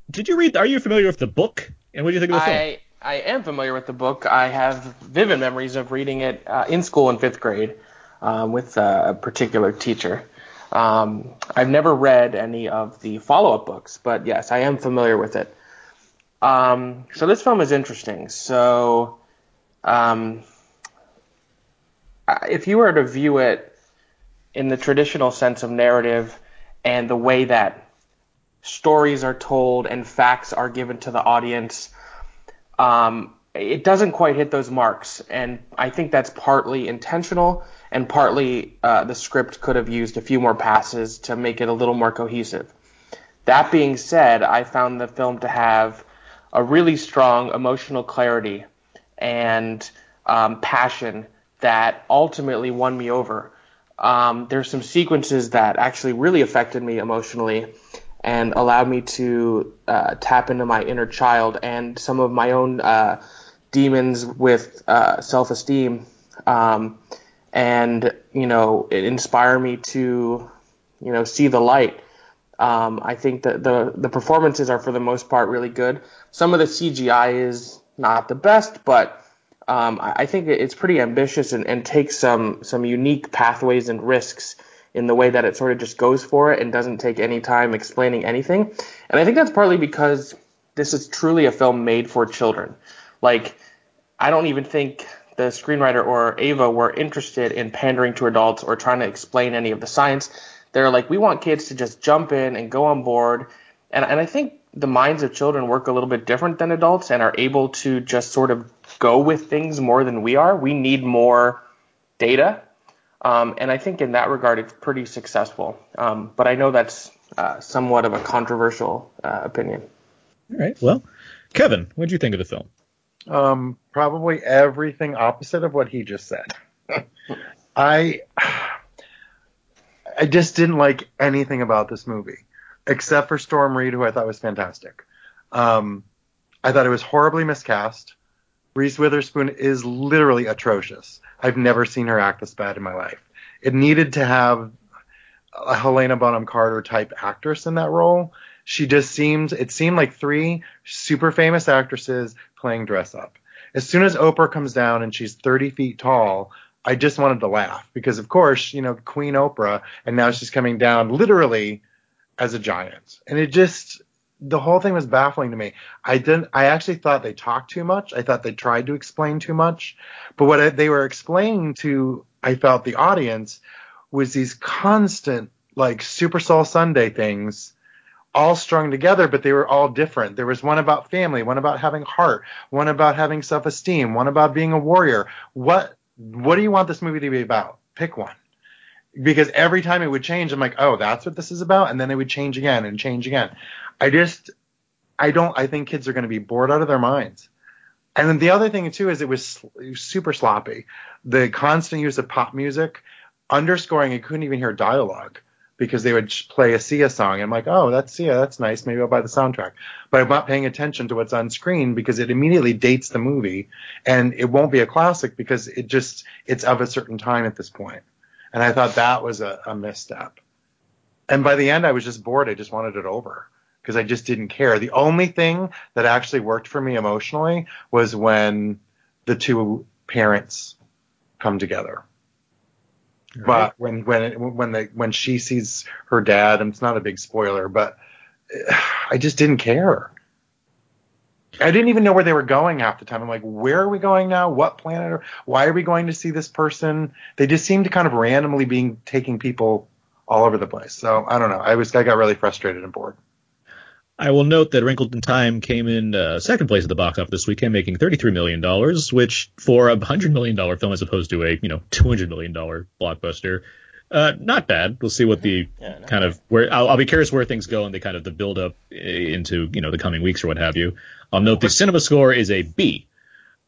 did you read? Are you familiar with the book? And what do you think of the film? I I am familiar with the book. I have vivid memories of reading it uh, in school in fifth grade um, with uh, a particular teacher. Um, I've never read any of the follow-up books, but yes, I am familiar with it. Um, so this film is interesting. So um, if you were to view it in the traditional sense of narrative and the way that stories are told and facts are given to the audience, um, it doesn't quite hit those marks. And I think that's partly intentional and partly uh, the script could have used a few more passes to make it a little more cohesive. That being said, I found the film to have a really strong emotional clarity and um, passion that ultimately won me over. Um, there's some sequences that actually really affected me emotionally and allowed me to uh, tap into my inner child and some of my own uh, demons with uh, self-esteem, um, and you know, it inspire me to, you know, see the light. Um, I think that the the performances are for the most part really good. Some of the CGI is not the best, but um, I I think it's pretty ambitious and, and takes some some unique pathways and risks in the way that it sort of just goes for it and doesn't take any time explaining anything. And I think that's partly because this is truly a film made for children. Like, I don't even think the screenwriter or Ava were interested in pandering to adults or trying to explain any of the science. They're like, we want kids to just jump in and go on board. And, and I think the minds of children work a little bit different than adults and are able to just sort of go with things more than we are. We need more data. Um, and I think in that regard, it's pretty successful. Um, but I know that's uh, somewhat of a controversial uh, opinion. All right. Well, Kevin, what did you think of the film? Um, probably everything opposite of what he just said. I I just didn't like anything about this movie except for Storm Reid, who I thought was fantastic. Um, I thought it was horribly miscast. Reese Witherspoon is literally atrocious. I've never seen her act this bad in my life. It needed to have a Helena Bonham Carter type actress in that role. She just seemed, it seemed like three super famous actresses playing dress up. As soon as Oprah comes down and she's 30 feet tall, I just wanted to laugh because, of course, you know, Queen Oprah, and now she's coming down literally as a giant. And it just, the whole thing was baffling to me. I didn't, I actually thought they talked too much. I thought they tried to explain too much. But what I, they were explaining to, I felt, the audience was these constant, like, Super Soul Sunday things all strung together, but they were all different. There was one about family, one about having heart, one about having self-esteem, one about being a warrior. What what do you want this movie to be about? Pick one. Because every time it would change, I'm like, oh, that's what this is about, and then it would change again and change again. I just I don't I think kids are going to be bored out of their minds. And then the other thing too is it was super sloppy. The constant use of pop music, underscoring, you couldn't even hear dialogue because they would play a Sia song. I'm like, oh, that's Sia, that's nice. Maybe I'll buy the soundtrack. But I'm not paying attention to what's on screen because it immediately dates the movie, and it won't be a classic because it just it's of a certain time at this point. And I thought that was a, a misstep. And by the end, I was just bored. I just wanted it over because I just didn't care. The only thing that actually worked for me emotionally was when the two parents come together. But when when when the when she sees her dad, and it's not a big spoiler, but I just didn't care. I didn't even know where they were going half the time. I'm like, where are we going now? What planet? Are, why are we going to see this person? They just seemed to kind of randomly being taking people all over the place. So I don't know. I was I got really frustrated and bored. I will note that Wrinkled in Time came in uh, second place at the box office this weekend, making $33 million, which for a $100 million film as opposed to a, you know, $200 million blockbuster, uh, not bad. We'll see what the Yeah, kind of where I'll, I'll be curious where things go and the kind of the build up into you know the coming weeks or what have you. I'll note the cinema score is a B.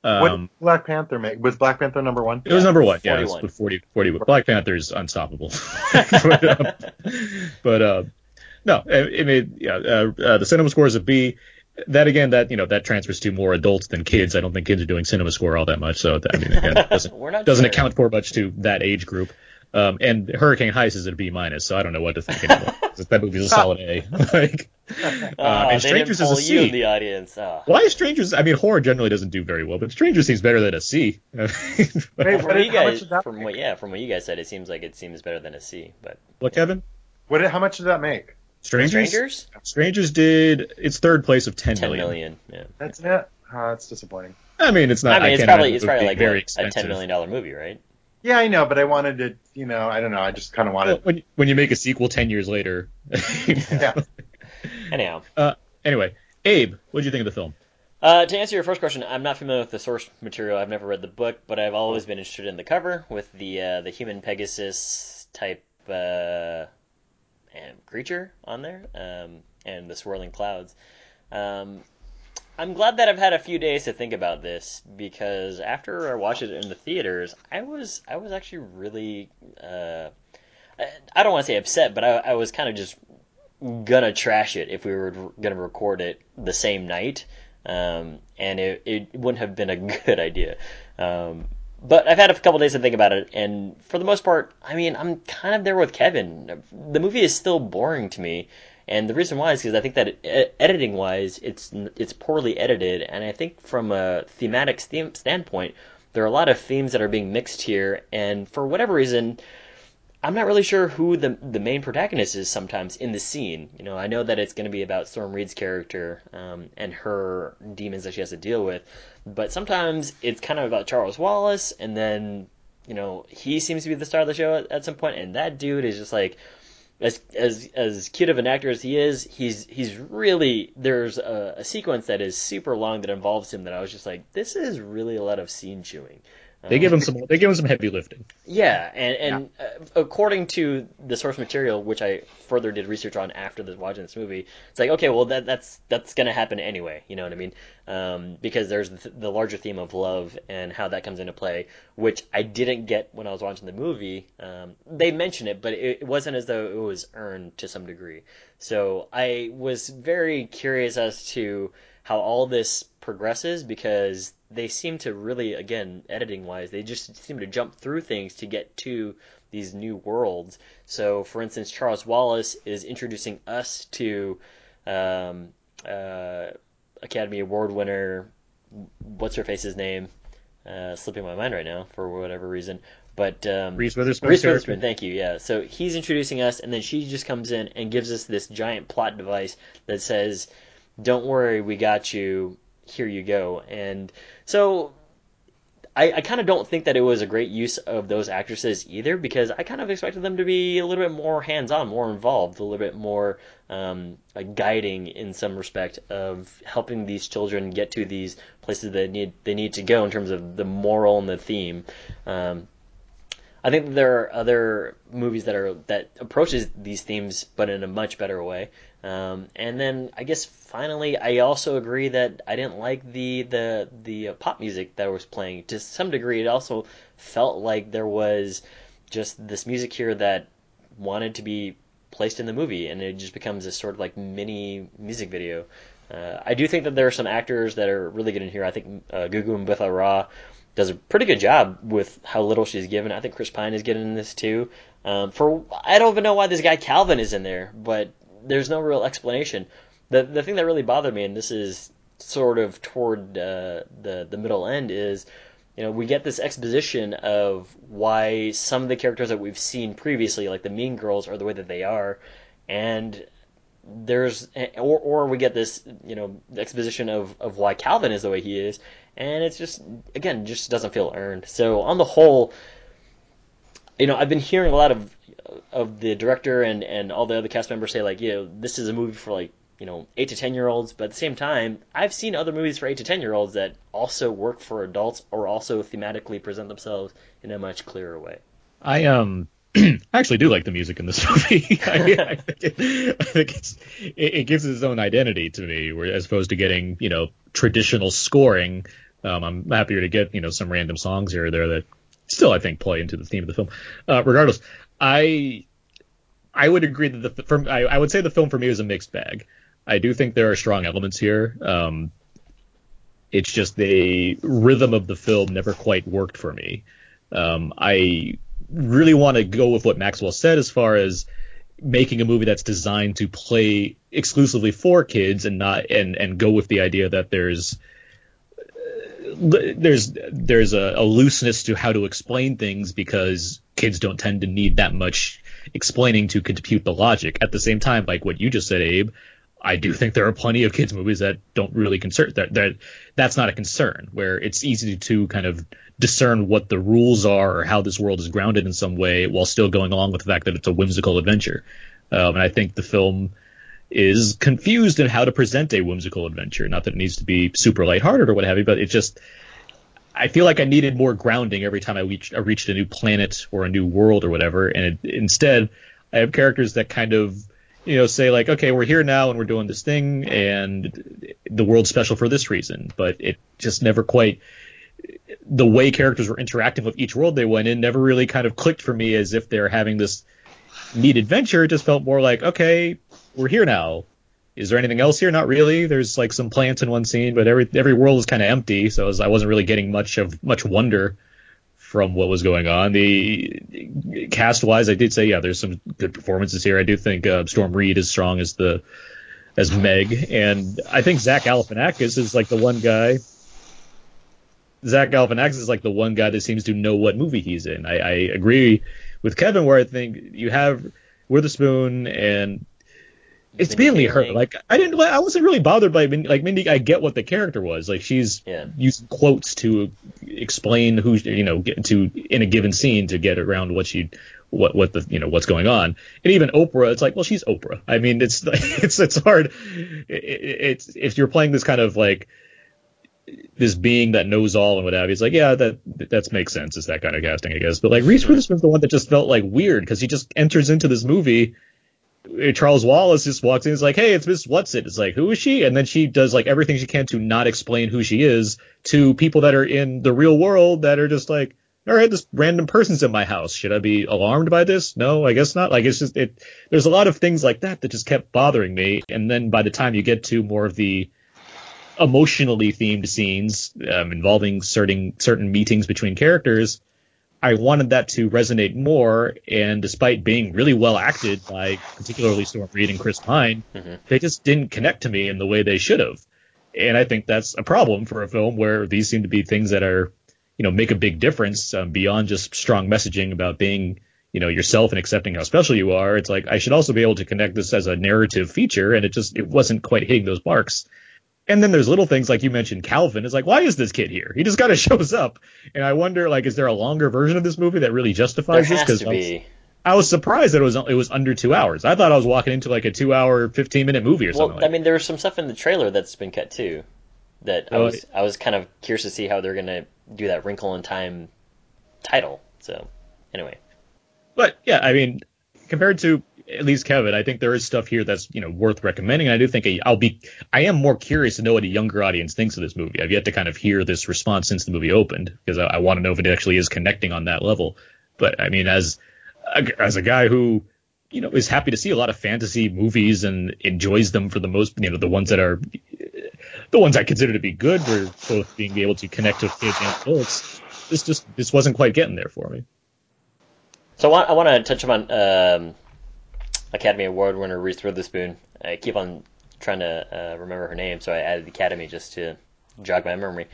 what Um, did Black Panther make? Was Black Panther number one? it was number one, yeah, it 41. was 40, 40. But Black Panther is unstoppable. but, um, but uh, no, I, I mean, yeah, uh, uh, the cinema score is a B. That again, that you know, that transfers to more adults than kids. I don't think kids are doing cinema score all that much, so that, I mean, again, it doesn't We're not doesn't sure. account for much to that age group. Um, and Hurricane Heist is at a B minus, so I don't know what to think anymore. that movie's a solid A. like, um, Ah, and Strangers is a pull you in the audience. Ah. Why is Strangers? I mean, horror generally doesn't do very well, but Strangers seems better than a C. Hey, From what, what you guys, from what yeah, from what you guys said, it seems like it seems better than a C. But what, Kevin? What did, how much did that make? Strangers. Strangers, Strangers did its third place of ten ten million. million. Yeah. That's it. Oh, that's disappointing. I mean, it's not. I mean, it's probably it's probably be like very what, a expensive. ten million dollar movie, right? Yeah, I know, but I wanted to, you know, I don't know. I just kind of Well, wanted. when when you make a sequel ten years later. Yeah. Anyhow, Uh, anyway, Abe, what did you think of the film? uh, to answer your first question, I'm not familiar with the source material. I've never read the book, but I've always been interested in the cover with the uh, the human Pegasus type uh, um, creature on there, um, and the swirling clouds. Um, I'm glad that I've had a few days to think about this because after I watched it in the theaters, I was I was actually really uh, I, I don't want to say upset, but I, I was kind of just gonna trash it if we were gonna record it the same night, um, and it, it wouldn't have been a good idea. Um, but I've had a couple days to think about it, and for the most part, I mean, I'm kind of there with Kevin. The movie is still boring to me, and the reason why is because I think that it, editing wise, it's it's poorly edited, and I think from a thematic standpoint, there are a lot of themes that are being mixed here, and for whatever reason, I'm not really sure who the the main protagonist is sometimes in the scene. You know, I know that it's going to be about Storm Reid's character um, and her demons that she has to deal with, but sometimes it's kind of about Charles Wallace, and then you know he seems to be the star of the show at, at some point, and that dude is just like as as as cute of an actor as he is, he's he's really there's a, a sequence that is super long that involves him that I was just like, this is really a lot of scene chewing. They give him some. They give him some heavy lifting. Yeah, and and Uh, according to the source material, which I further did research on after this, watching this movie, it's like okay, well that that's that's gonna happen anyway. You know what I mean? Um, because there's the, the larger theme of love and how that comes into play, which I didn't get when I was watching the movie. Um, they mention it, but it, it wasn't as though it was earned to some degree. So I was very curious as to how all this progresses because they seem to really, again, editing wise, they just seem to jump through things to get to these new worlds. So, for instance, Charles Wallace is introducing us to um, uh, Academy Award winner, what's her face's name? Uh, slipping my mind right now for whatever reason. But um, Reese Witherspoon. Reese Witherspoon, thank you. Yeah, so he's introducing us, and then she just comes in and gives us this giant plot device that says, "Don't worry, we got you. Here you go." And so I, I kind of don't think that it was a great use of those actresses either, because I kind of expected them to be a little bit more hands-on, more involved, a little bit more um, like guiding in some respect of helping these children get to these places that need they need to go in terms of the moral and the theme. Um, I think there are other movies that are that approaches these themes, but in a much better way. Um, and then I guess finally, I also agree that I didn't like the the the uh, pop music that was playing. To some degree, it also felt like there was just this music here that wanted to be placed in the movie, and it just becomes this sort of like mini music video. Uh, I do think that there are some actors that are really good in here. I think uh, Gugu Mbatha Raw does a pretty good job with how little she's given. I think Chris Pine is getting in this too. Um, for I don't even know why this guy Calvin is in there, but there's no real explanation. The the thing that really bothered me, and this is sort of toward uh, the the middle end, is you know, we get this exposition of why some of the characters that we've seen previously, like the Mean Girls, are the way that they are, and there's or or we get this you know exposition of of why Calvin is the way he is, and it's just again just doesn't feel earned. So on the whole, you know, I've been hearing a lot of of the director and and all the other cast members say like, you know, this is a movie for like you know eight to ten year olds, but at the same time, I've seen other movies for eight to ten year olds that also work for adults or also thematically present themselves in a much clearer way. I um I actually do like the music in this movie. I, I, think, it, I think it, it, gives its own identity to me, where as opposed to getting you know traditional scoring. Um, I'm happier to get you know some random songs here or there that still I think play into the theme of the film. Uh, regardless, I I would agree that the for, I, I would say the film for me is a mixed bag. I do think there are strong elements here. Um, it's just the rhythm of the film never quite worked for me. Um, I really want to go with what Maxwell said as far as making a movie that's designed to play exclusively for kids and not and and go with the idea that there's there's there's a, a looseness to how to explain things because kids don't tend to need that much explaining to compute the logic. At the same time, like what you just said, Abe, I do think there are plenty of kids movies that don't really concern that that that's not a concern where it's easy to kind of discern what the rules are or how this world is grounded in some way while still going along with the fact that it's a whimsical adventure. Um, and I think the film is confused in how to present a whimsical adventure. Not that it needs to be super lighthearted or what have you, but it just I feel like I needed more grounding every time I reached, I reached a new planet or a new world or whatever. And it, instead, I have characters that kind of you know, say like, okay, we're here now and we're doing this thing, and the world's special for this reason. But it just never quite. The way characters were interacting with each world they went in never really kind of clicked for me as if they're having this neat adventure. It just felt more like, okay, we're here now. Is there anything else here? Not really. There's like some plants in one scene, but every every world is kind of empty, so I, was, I wasn't really getting much of much wonder from what was going on. The cast wise, I did say yeah, there's some good performances here. I do think uh, Storm Reid is strong as the as Meg, and I think Zach Galifianakis is like the one guy. Zach Galifianakis is like the one guy that seems to know what movie he's in. I, I agree with Kevin where I think you have Witherspoon and it's mainly her. Like I didn't, I wasn't really bothered by like Mindy. I get what the character was. Like she's yeah. using quotes to explain who you know to in a given scene to get around what she what what the you know what's going on. And even Oprah, it's like, well, she's Oprah. I mean, it's it's it's hard. It, it's if you're playing this kind of like this being that knows all and what have you. It's like, yeah, that that makes sense. It's that kind of casting, I guess. But like Reese Witherspoon's the one that just felt like weird because he just enters into this movie Charles Wallace just walks in. He's like, "Hey, it's Miss What's-It." It's like, "Who is she?" And then she does like everything she can to not explain who she is to people that are in the real world that are just like, "All right, this random person's in my house. Should I be alarmed by this?" No, I guess not. Like it's just it. There's a lot of things like that that just kept bothering me. And then by the time you get to more of the emotionally themed scenes um, involving certain certain meetings between characters I wanted that to resonate more, and despite being really well acted by particularly Storm Reid and Chris Pine, mm-hmm. they just didn't connect to me in the way they should have. And I think that's a problem for a film where these seem to be things that are, you know, make a big difference um, beyond just strong messaging about being, you know, yourself and accepting how special you are. It's like I should also be able to connect this as a narrative feature, and it just it wasn't quite hitting those marks. And then there's little things like you mentioned, Calvin is like, why is this kid here? He just kind of shows up, and I wonder, like, is there a longer version of this movie that really justifies there this? Because I, I was surprised that it was it was under two hours. I thought I was walking into like a two hour, fifteen minute movie or something. Well, like I mean, there was some stuff in the trailer that's been cut too. That I oh, was I was kind of curious to see how they're gonna do that Wrinkle in Time title. So anyway. But yeah, I mean, compared to at least Kevin, I think there is stuff here that's you know worth recommending. I do think I'll be I am more curious to know what a younger audience thinks of this movie. I've yet to kind of hear this response since the movie opened because I, I want to know if it actually is connecting on that level. But I mean, as as a guy who you know is happy to see a lot of fantasy movies and enjoys them for the most you know the ones that are the ones I consider to be good for both being able to connect with kids and adults. This just this wasn't quite getting there for me. So I want, I want to touch on um, Academy Award winner Reese Witherspoon. I keep on trying to uh, remember her name, so I added the Academy just to jog my memory.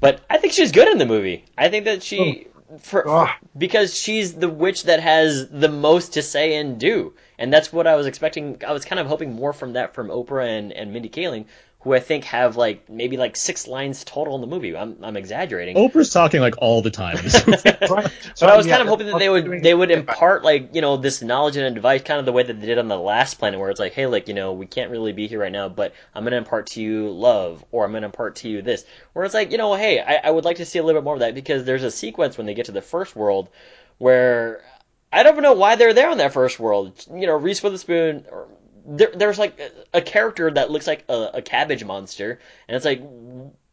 But I think she's good in the movie. I think that she for, Ugh. because she's the witch that has the most to say and do, and that's what I was expecting. I was kind of hoping more from that from Oprah and, and Mindy Kaling, who I think have like maybe like six lines total in the movie. I'm I'm exaggerating. Oprah's talking like all the time. in this movie. Right. But I was Yeah, kind of hoping that they would they would impart like you know this knowledge and advice, kind of the way that they did on the last planet, where it's like, hey, like you know we can't really be here right now, but I'm gonna impart to you love, or I'm gonna impart to you this. Where it's like, you know, hey, I, I would like to see a little bit more of that because there's a sequence when they get to the first world where I don't know why they're there on that first world. You know, Reese Witherspoon. Or, there, there's like a, character that looks like a, a cabbage monster, and it's like,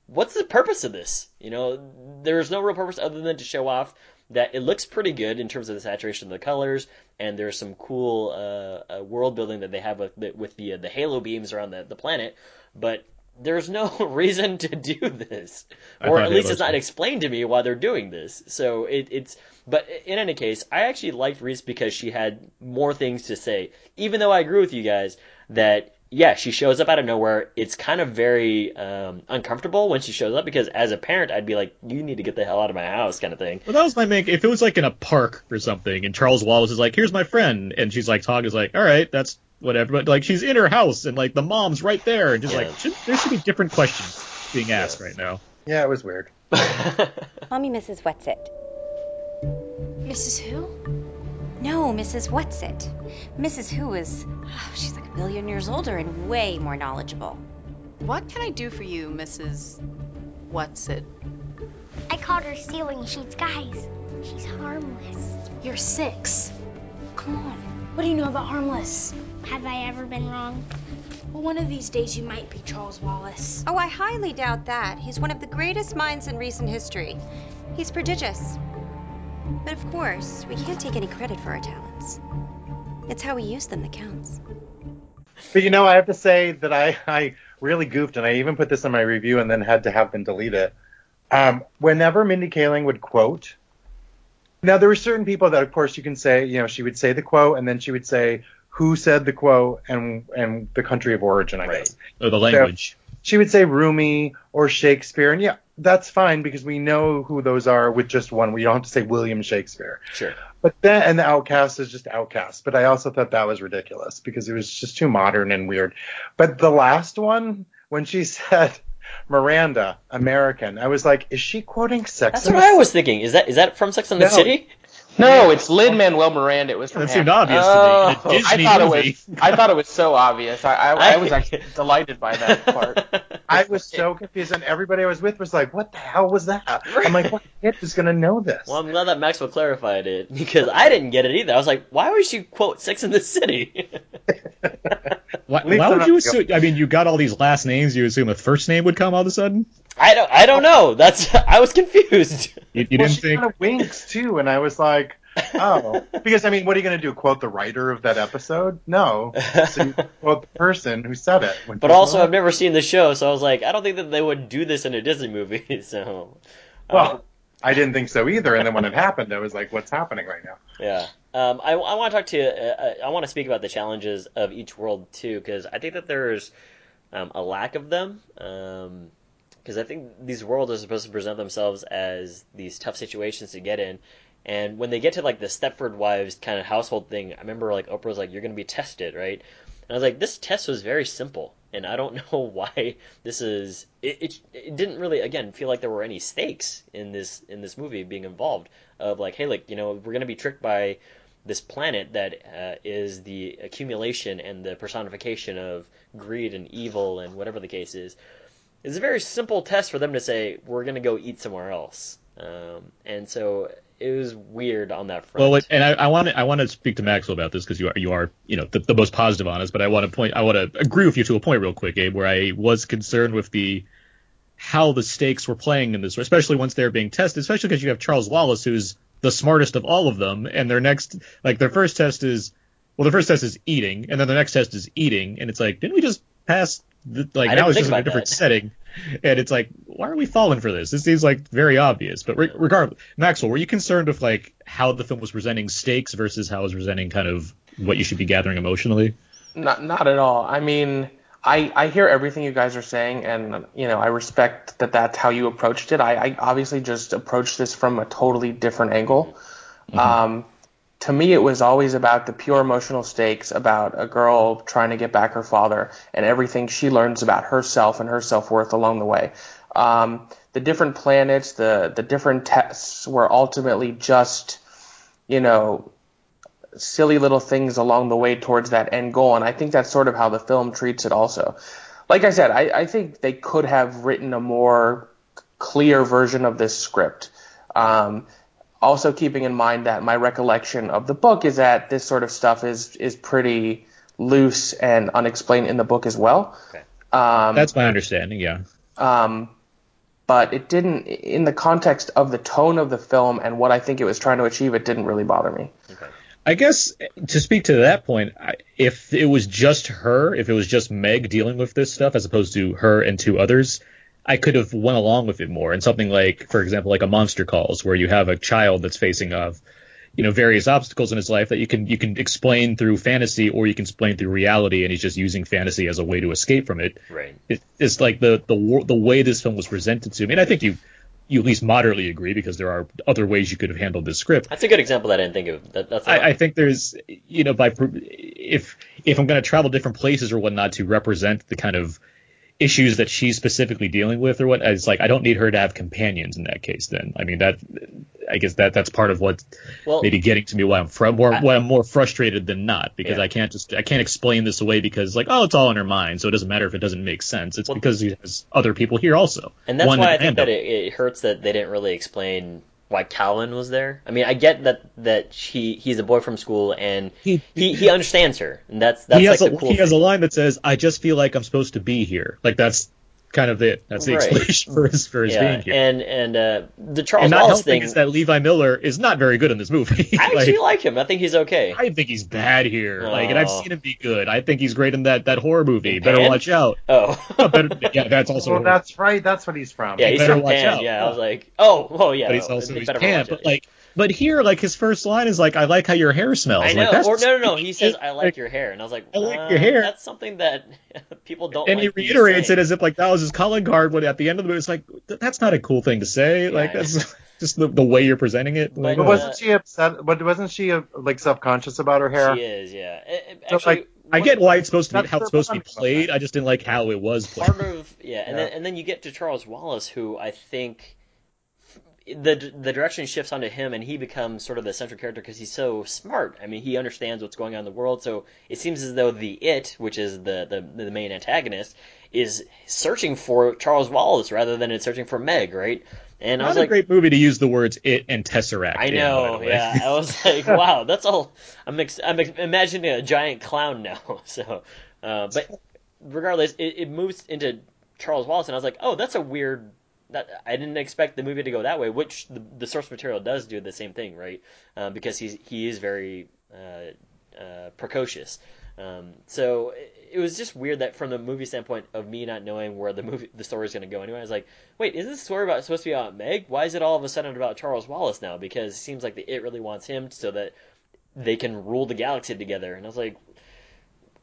what's the purpose of this? You know, there's no real purpose other than to show off that it looks pretty good in terms of the saturation of the colors, and there's some cool uh, uh, world building that they have with the, with the uh, the halo beams around the, the planet, but there's no reason to do this, I or at least it's not explained to me why they're doing this. So it, it's but in any case, I actually liked Reese because she had more things to say. Even though I agree with you guys that yeah, she shows up out of nowhere. It's kind of very um, uncomfortable when she shows up because as a parent, I'd be like, "You need to get the hell out of my house," kind of thing. Well, that was my main. If it was like in a park or something, and Charles Wallace is like, "Here's my friend," and she's like, "Talk is like, all right, that's whatever," but like she's in her house and like the mom's right there, and just Yeah. like should, there should be different questions being asked right now. Yeah, it was weird. Call me Mrs. Whatsit. Mrs. Who? No, Mrs. Whatsit. Mrs. Who is, oh, she's like a billion years older and way more knowledgeable. What can I do for you, Mrs. What's it? I called her ceiling sheets, guys. She's harmless. You're six. Come on. What do you know about harmless? Have I ever been wrong? Well, one of these days you might be Charles Wallace. Oh, I highly doubt that. He's one of the greatest minds in recent history. He's prodigious. But of course, we can't take any credit for our talents. It's how we use them that counts. But you know, I have to say that I, I really goofed, and I even put this in my review and then had to have them delete it. Um, whenever Mindy Kaling would quote, now there were certain people that, of course, you can say, you know, she would say the quote and then she would say who said the quote and and the country of origin, I Right. guess. Or the language. She would say Rumi or Shakespeare, and yeah, that's fine because we know who those are with just one. We don't have to say William Shakespeare. Sure. But then, and the OutKast is just OutKast. But I also thought that was ridiculous because it was just too modern and weird. But the last one, when she said Miranda, American, I was like, is she quoting Sex That's and what the I was thinking. Is that is that from Sex and the No. City? No, it's Lin Manuel Miranda. It was from That seemed obvious Oh, to me. Oh, in a I Disney thought movie. it was. I thought it was so obvious. I, I, I was actually delighted by that part. I was so confused, and everybody I was with was like, "What the hell was that?" I'm like, "What kid is gonna know this?" Well, I'm glad that Maxwell clarified it because I didn't get it either. I was like, why would she quote Sex in the City? Why, why would you assume? I mean, you got all these last names. You assume a first name would come all of a sudden? I don't I don't know. That's I was confused. You, you well, didn't she think? kind of winks too, and I was like, "Oh," because I mean, what are you gonna do? Quote the writer of that episode? No, so you quote the person who said it. But also, not- I've never seen the show, so I was like, I don't think that they would do this in a Disney movie. So, uh, Well, I didn't think so either. And then when it happened, I was like, "What's happening right now?" Yeah. Um, I, I want to talk to you. Uh, I want to speak about the challenges of each world too, because I think that there's um, a lack of them. Because I think these worlds are supposed to present themselves as these tough situations to get in, and when they get to like the Stepford Wives kind of household thing, I remember like Oprah was like, "You're going to be tested, right?" And I was like, "This test was very simple." And I don't know why this is. It, it, it didn't really again feel like there were any stakes in this in this movie being involved. Of like, hey, like you know, we're gonna be tricked by this planet that uh, is the accumulation and the personification of greed and evil and whatever the case is. It's a very simple test for them to say we're gonna go eat somewhere else, um, and so it was weird on that front. Well, and I, I want to I want to speak to Maxwell about this because you are you are you know the, the most positive on us, but I want to point I want to agree with you to a point real quick, Abe, where I was concerned with the how the stakes were playing in this, especially once they're being tested, especially because you have Charles Wallace, who's the smartest of all of them, and their next like their first test is well, the first test is eating, and then the next test is eating, and it's like didn't we just pass the, like I now didn't it's just in a about different that. setting, and it's like why are we falling for this? This seems like very obvious, but re- regardless, Maxwell, were you concerned with like how the film was presenting stakes versus how it was presenting kind of what you should be gathering emotionally? Not not at all. I mean, I, I hear everything you guys are saying, and you know I respect that that's how you approached it. I, I obviously just approached this from a totally different angle. Um, to me, it was always about the pure emotional stakes about a girl trying to get back her father and everything she learns about herself and her self worth along the way. Um, the different planets, the the different tests were ultimately just, you know, silly little things along the way towards that end goal. And I think that's sort of how the film treats it also. Like I said, I, I think they could have written a more clear version of this script. Um, also keeping in mind that my recollection of the book is that this sort of stuff is is pretty loose and unexplained in the book as well. Okay. Um, That's my understanding. Yeah. um, but it didn't, in the context of the tone of the film and what I think it was trying to achieve, it didn't really bother me. Okay. I guess to speak to that point, if it was just her, if it was just Meg dealing with this stuff as opposed to her and two others, I could have went along with it more. And something like, for example, like a Monster Calls, where you have a child that's facing of, you know, various obstacles in his life that you can you can explain through fantasy or you can explain through reality, and he's just using fantasy as a way to escape from it. Right. It, it's like the the the way this film was presented to me, and I think you you at least moderately agree because there are other ways you could have handled this script. That's a good example that I didn't think of. That, that's I, I think there's, you know, by if if I'm going to travel different places or whatnot to represent the kind of issues that she's specifically dealing with or what, it's like I don't need her to have companions in that case. Then I mean that, I guess that that's part of what well, maybe getting to me why I'm fr- more why I'm more frustrated than not because Yeah. I can't just I can't explain this away because like oh it's all in her mind so it doesn't matter if it doesn't make sense. It's Well- because he has other people here also. And that's why I think that it, it hurts that they didn't really explain why Calvin was there. I mean, I get that that she he's a boy from school and He- he, he understands her, and that's that's he like has a, cool. he has a line that says I just feel like I'm supposed to be here. Like that's kind of it. That's the Right. explanation for his for his yeah, being here. and and uh, the Charles and not Wallace thing. is that Levi Miller is not very good in this movie. I Like, actually like him. I think he's okay. I think he's bad here. Like, and I've Oh. seen him be good. I think he's great in that that horror movie. In Better Pan? watch out. oh, Oh, better, yeah, that's also. Well, that's right. That's what he's from. yeah, he's better from watch Pan. out. Yeah, I was like, oh, oh yeah. but he's oh, also they he's better Pan. watch But it. like, but here, like his first line is like, "I like how your hair smells." I Like, know, that's or no, no, no. He says, "I like like, your hair," and I was like, I like uh, your hair. That's something that people don't. And like he reiterates it as if like that was his calling card. When at the end of the movie, it's like that's not a cool thing to say. like that's just the, the way you're presenting it. But, Like, But uh, wasn't she upset? But wasn't she uh, like self-conscious about her hair? She is, yeah. It- it- So, actually, like, I get why it's supposed to be how it's supposed to be played. I just didn't like how it was played. part of yeah, and Yeah. then and then you get to Charles Wallace, who I think the the direction shifts onto him, and he becomes sort of the central character because he's so smart. I mean, he understands what's going on in the world. So it seems as though the it, which is the the, the main antagonist, is searching for Charles Wallace rather than it's searching for Meg, right? And I was a like, great movie to use the words "it" and "tesseract." I know, way. yeah. I was like, wow, that's all. I'm ex- I'm ex- imagining a giant clown now. So, uh, but regardless, it, it moves into Charles Wallace, and I was like, oh, that's a weird. That I didn't expect the movie to go that way. Which the, the source material does do the same thing, right? Uh, because he's he is very uh, uh, precocious. Um, so it, it was just weird that from the movie standpoint of me not knowing where the movie the story is going to go anyway. I was like, wait, isn't this story about supposed to be about Meg? Why is it all of a sudden about Charles Wallace now? Because it seems like the it really wants him so that they can rule the galaxy together. And I was like,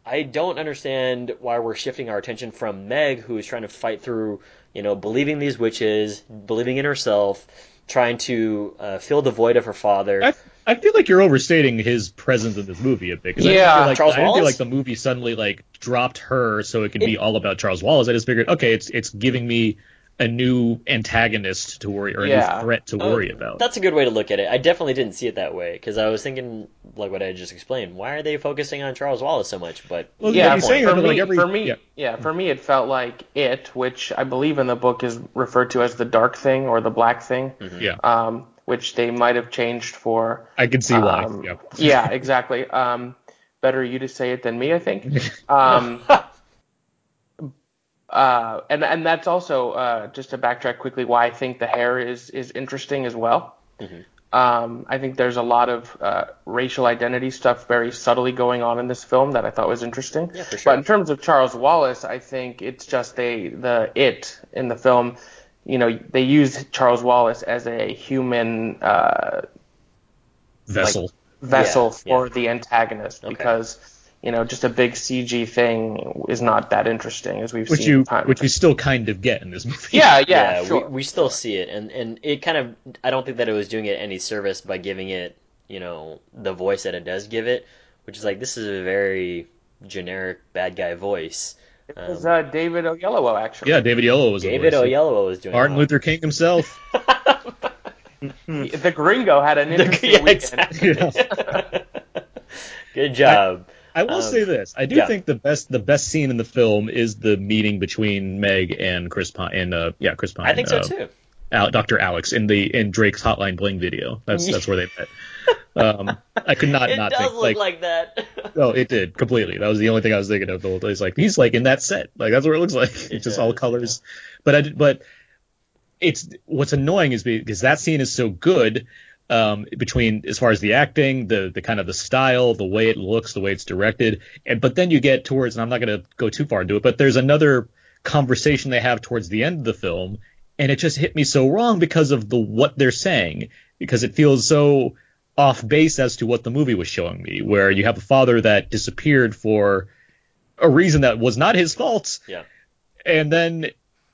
I don't understand why we're shifting our attention from Meg, who is trying to fight through, you know, believing these witches, believing in herself, trying to uh, fill the void of her father. I, I feel like you're overstating his presence in this movie a bit. 'cause I Yeah. didn't feel like, Charles I didn't feel like the movie suddenly like dropped her so it could be all about Charles Wallace. I just figured, okay, it's it's giving me a new antagonist to worry or a Yeah. new threat to Oh, worry about. That's a good way to look at it. I definitely didn't see it that way because I was thinking, like what I just explained, why are they focusing on Charles Wallace so much? But Well, yeah, he's saying for, me, like, every- for me, yeah. yeah. for me, it felt like it, which I believe in the book is referred to as the dark thing or the black thing, yeah, um, which they might have changed for. I can see why. Um, yeah. yeah, exactly. Um, better you to say it than me, I think. Um, uh, and and that's also uh, just to backtrack quickly why I think the hair is is interesting as well. Um, I think there's a lot of uh, racial identity stuff very subtly going on in this film that I thought was interesting. Yeah, for sure. But in terms of Charles Wallace, I think it's just they the it in the film. You know, they use Charles Wallace as a human uh, Vessel. vessel Yeah, for yeah. the antagonist Okay. because you know, just a big CG thing is not that interesting as we've which seen. you time which we still kind of get in this movie. yeah, yeah, sure. we, we still see it, and and it kind of I don't think that it was doing it any service by giving it you know the voice that it does give it, which is like this is a very generic bad guy voice. It was uh, David Oyelowo actually. Yeah, David Oyelowo was the David voice. Oyelowo was doing it. Martin it. Luther King himself. The Gringo had an interesting yeah, weekend. exactly. Good job. I will Um, say this: I do yeah. think the best the best scene in the film is the meeting between Meg and Chris Pine. And uh, yeah, Chris Pine. I think so uh, too. Al- Dr. Alex in the in Drake's Hotline Bling video. That's that's where they met. Um, I could not It not does think look like, like, that. oh it did completely. That was the only thing I was thinking of the whole day. It's like he's like in that set. Like that's what it looks like. It's just all does, colors. But I but it's what's annoying is because that scene is so good um, between as far as the acting, the the kind of the style, the way it looks, the way it's directed, and but then you get towards, and I'm not going to go too far into it, but there's another conversation they have towards the end of the film, and it just hit me so wrong because of the what they're saying, because it feels so off base as to what the movie was showing me, where you have a father that disappeared for a reason that was not his fault, Yeah. and then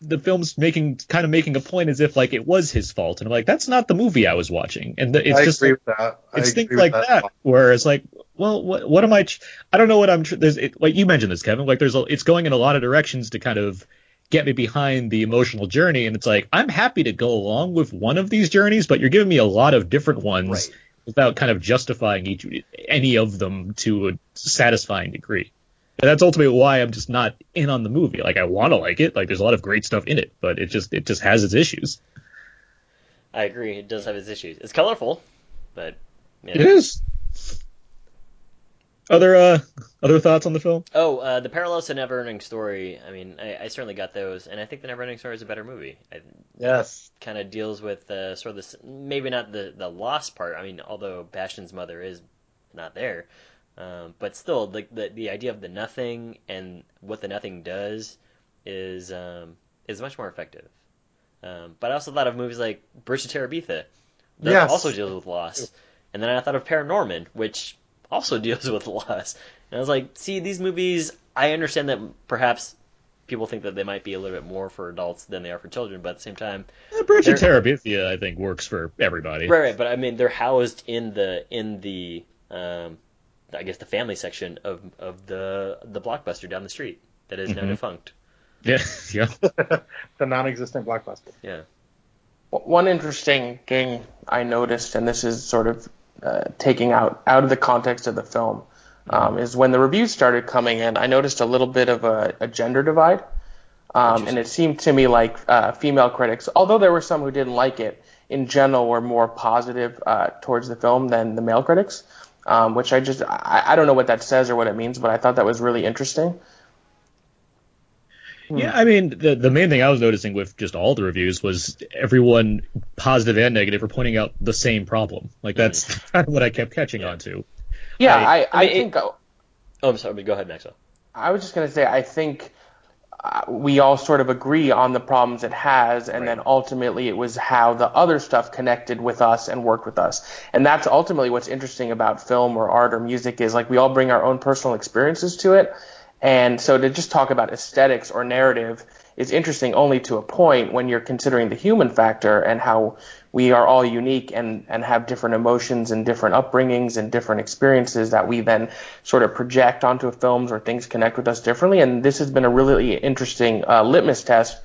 the film's making kind of making a point as if like it was his fault, and I'm like, that's not the movie I was watching, and the, it's I just agree like, with that. I it's things like that, that. where it's like, well, what, what am I? Ch- I don't know what I'm. Tr- there's it, like you mentioned this, Kevin. Like there's a, it's going in a lot of directions to kind of get me behind the emotional journey, and it's like I'm happy to go along with one of these journeys, but you're giving me a lot of different ones Right. without kind of justifying each any of them to a satisfying degree. And that's ultimately why I'm just not in on the movie. Like I want to like it. Like there's a lot of great stuff in it, but it just it just has its issues. I agree. It does have its issues. It's colorful, but yeah. It is. Other uh other thoughts on the film? Oh, uh, the parallels to Neverending Story. I mean, I, I certainly got those, and I think the Neverending Story is a better movie. It Yes. kind of deals with uh, sort of this, maybe not the the lost part. I mean, although Bastian's mother is not there, um, but still, the, the the idea of the nothing and what the nothing does is um, is much more effective. Um, but I also thought of movies like Bridge to Terabithia that Yes. also deals with loss, and then I thought of Paranorman, which also deals with loss. And I was like, see, these movies, I understand that perhaps people think that they might be a little bit more for adults than they are for children, but at the same time, Uh, Bridge of Terabithia, I think, works for everybody. right, right. But I mean, they're housed in the in the um, I guess the family section of of the the blockbuster down the street that is now Mhm. defunct. Yeah, yeah. the non-existent blockbuster. Yeah. One interesting thing I noticed, and this is sort of uh, taking out out of the context of the film, um, is when the reviews started coming in. I noticed a little bit of a, a gender divide, um, and it seemed to me like uh, female critics, although there were some who didn't like it, in general were more positive uh, towards the film than the male critics. Um, which I just I, I don't know what that says or what it means, but I thought that was really interesting. Yeah, I mean, the the main thing I was noticing with just all the reviews was everyone, positive and negative, were pointing out the same problem. Like that's kind of what I kept catching on to. Yeah, I- I, I, I mean, it- think Oh, I'm sorry, but go ahead, Maxwell. I was just going to say, I think uh, we all sort of agree on the problems it has, and then ultimately it was how the other stuff connected with us and worked with us. And that's ultimately what's interesting about film or art or music is like we all bring our own personal experiences to it. And so to just talk about aesthetics or narrative is interesting only to a point when you're considering the human factor and how we are all unique and, and have different emotions and different upbringings and different experiences that we then sort of project onto films or things connect with us differently. And this has been a really interesting uh, litmus test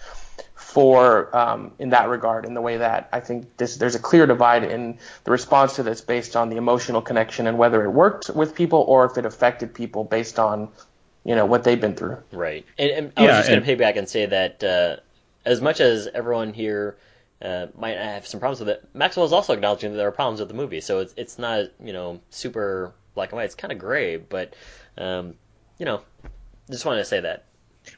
for um, in that regard in the way that I think this, there's a clear divide in the response to this based on the emotional connection and whether it worked with people or if it affected people based on you know what they've been through. Right. And, and I was just going and- to piggyback and say that uh, as much as everyone here uh, might have some problems with it, Maxwell is also acknowledging that there are problems with the movie. So it's it's not you know super black and white. It's kind of gray, but um, you know, just wanted to say that.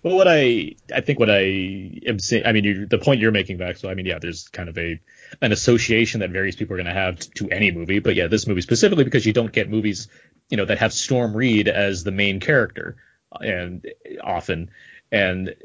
Well, what I I think what I am saying, I mean, you, the point you're making, Vax. So I mean, yeah, there's kind of a an association that various people are going to have to any movie, but yeah, this movie specifically because you don't get movies, you know, that have Storm Reid as the main character, and often, and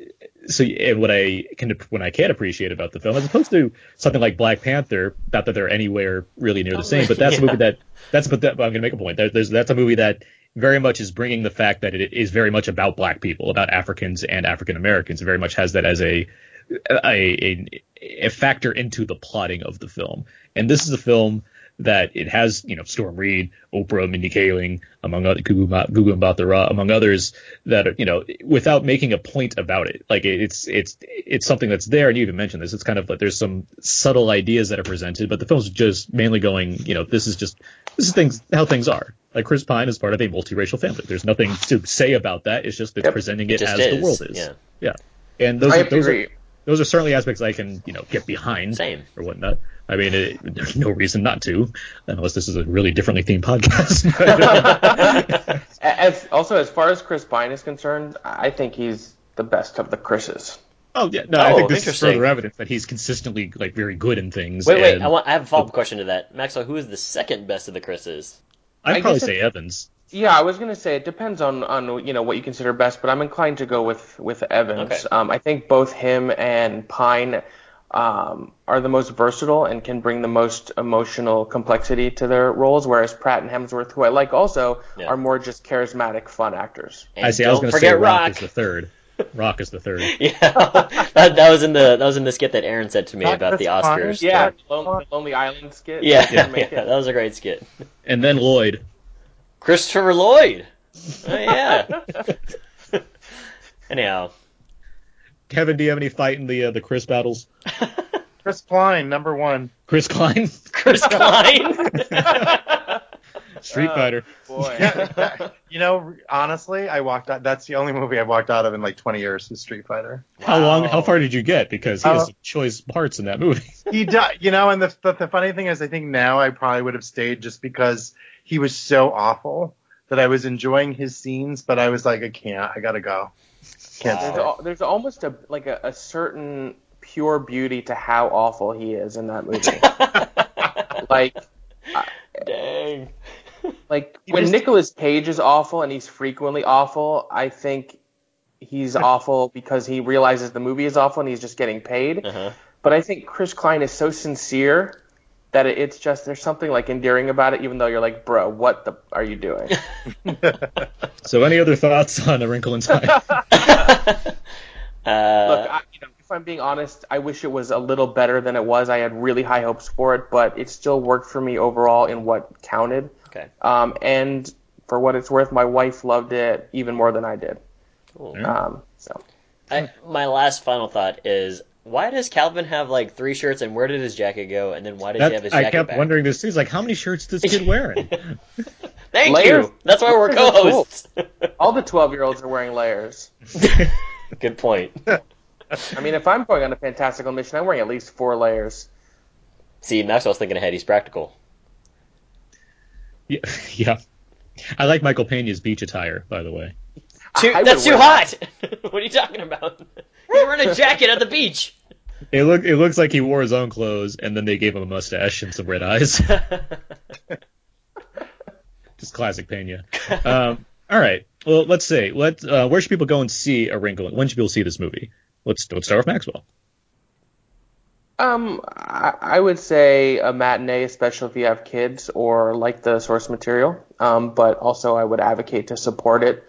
so and what I can when I can appreciate about the film, as opposed to something like Black Panther, not that they're anywhere really near the oh, same, but that's a movie that that's but that, I'm going to make a point. There, there's that's a movie that very much is bringing the fact that it is very much about black people, about Africans and African Americans. Very much has that as a a, a a factor into the plotting of the film. And this is a film that it has, you know, Storm Reid, Oprah, Mindy Kaling, among other Gugu Gugu Mbatha-Raw, among others that are, you know, without making a point about it. Like it's it's it's something that's there, and you even mentioned this. It's kind of like there's some subtle ideas that are presented, but the film's just mainly going, you know, this is just this is things how things are. Like Chris Pine is part of a multiracial family. There's nothing to say about that. It's just it's Yep. presenting It it, as is, the world is. yeah. Yeah. And those I are, those agree. are those are certainly aspects I can, you know, get behind Same. or whatnot. I mean, it, there's no reason not to, unless this is a really differently themed podcast. Uh, as, also, as far as Chris Pine is concerned, I think he's the best of the Chris's. oh yeah, no, I Oh, think this is further evidence that he's consistently like very good in things. Wait, wait. and I want. I have a follow up oh. question to that. Maxwell, who is the second best of the Chris's? I'd I probably guess say Evans. Yeah, I was gonna say it depends on on you know what you consider best, but I'm inclined to go with with Evans. Okay. Um, I think both him and Pine um, are the most versatile and can bring the most emotional complexity to their roles, whereas Pratt and Hemsworth, who I like also, Yeah. are more just charismatic, fun actors. And I see. I was going to say Rock, Rock. is the third. Rock is the third. Yeah, that, that was in the that was in the skit that Aaron said to me Not about the Chris Pine? Oscars. Yeah, Lon- Lonely Island skit. yeah, Didn't yeah, that was a great skit. And then Lloyd. Christopher Lloyd. Oh yeah. Anyhow, Kevin, do you have any fight in the uh, the Chris battles? Chris Klein, number one. Chris Klein, Chris Klein. Street Uh, Fighter. Boy. you know, honestly, I walked out. That's the only movie I've walked out of in like 20 years is Street Fighter. How long? How far did you get? Because he has Uh, some choice parts in that movie. He does. you know, and the, the the funny thing is, I think now I probably would have stayed just because he was so awful that I was enjoying his scenes, but I was like, I can't, I gotta go. Can't There's, stay. there's almost a like a, a certain pure beauty to how awful he is in that movie. like Dang. like He when just- Nicolas Cage is awful and he's frequently awful, I think he's awful because he realizes the movie is awful and he's just getting paid. Uh-huh. But I think Chris Klein is so sincere that it's just there's something like endearing about it, even though you're like, bro, what the are you doing? So, any other thoughts on A Wrinkle in Time? Uh, Look, I, you know, if I'm being honest, I wish it was a little better than it was. I had really high hopes for it, but it still worked for me overall in what counted. okay. Um, and for what it's worth, my wife loved it even more than I did. Cool. Um, so I, my last final thought is why does Calvin have like three shirts and where did his jacket go and then why does he have That, his I jacket kept back? wondering this too. It's like, how many shirts is this kid wearing? Thank Layers. you. That's why we're Layers co-hosts. all the 12 year olds are wearing layers. Good point. I mean, if I'm going on a fantastical mission, I'm wearing at least four layers. See, Maxwell's thinking ahead. He's practical. yeah, yeah. I like Michael Pena's beach attire, by the way. Too, I that's too wear hot. what are you talking about? He's wearing a jacket at the beach. It look it looks like he wore his own clothes, and then they gave him a mustache and some red eyes. Just classic Pena. Um, all right. Well, let's see. let uh, where should people go and see A Wrinkle? When should people see this movie? Let's let's start with Maxwell. Um, I, I would say a matinee, especially if you have kids or like the source material. Um, but also I would advocate to support it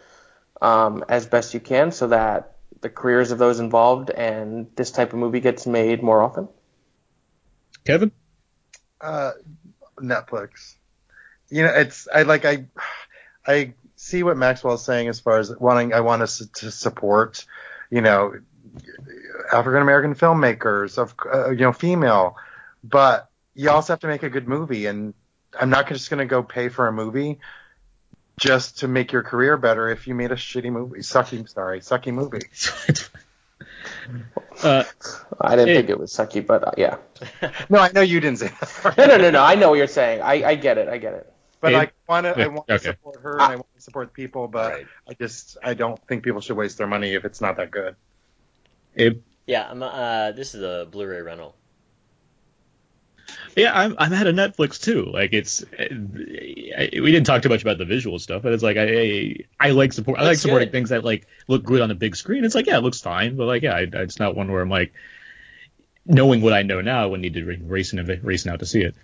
um, as best you can so that the careers of those involved and this type of movie gets made more often. Kevin. uh, Netflix. You know, it's I like I I see what Maxwell's saying as far as wanting I want us to support, you know, African American filmmakers of uh, you know female, but you also have to make a good movie, and I'm not just going to go pay for a movie just to make your career better if you made a shitty movie, sucky, sorry, sucky movie. uh, I didn't Hey. think it was sucky, but uh, yeah. No, I know you didn't say that. No, no, no, no. I know what you're saying. I, I get it. I get it. But It- I want to, I Yeah, want to okay. support her and I want to support people, but Right. I just, I don't think people should waste their money if it's not that good. Abe. Yeah, I'm, uh, this is a Blu-ray rental. Yeah, I'm I'm at a Netflix too. Like it's I, we didn't talk too much about the visual stuff, but it's like I I, like support I like supporting good. things that like look good on a big screen. It's like yeah, it looks fine, but like yeah, I, it's not one where I'm like knowing what I know now, I would need to racing and racing out to see it.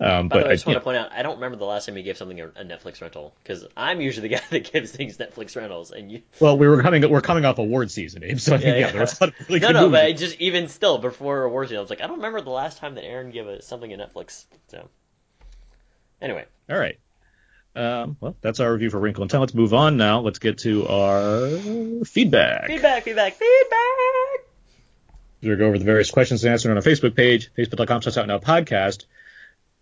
Um, but way, I just I, want to point out, I don't remember the last time you gave something a, Netflix rental because I'm usually the guy that gives things Netflix rentals, and you. well, we were coming we're coming off award season, Abe. So I think, Yeah, yeah, yeah. there was a lot of really no, good no, movies. but I just even still before awards, season, I was like, I don't remember the last time that Aaron gave a, something a Netflix. So, anyway, All right. Um, well, that's our review for Wrinkle in Time. Let's move on now. Let's get to our feedback. feedback, feedback, feedback. We'll go over the various questions and answered on our Facebook page, facebook.com slash out now podcast.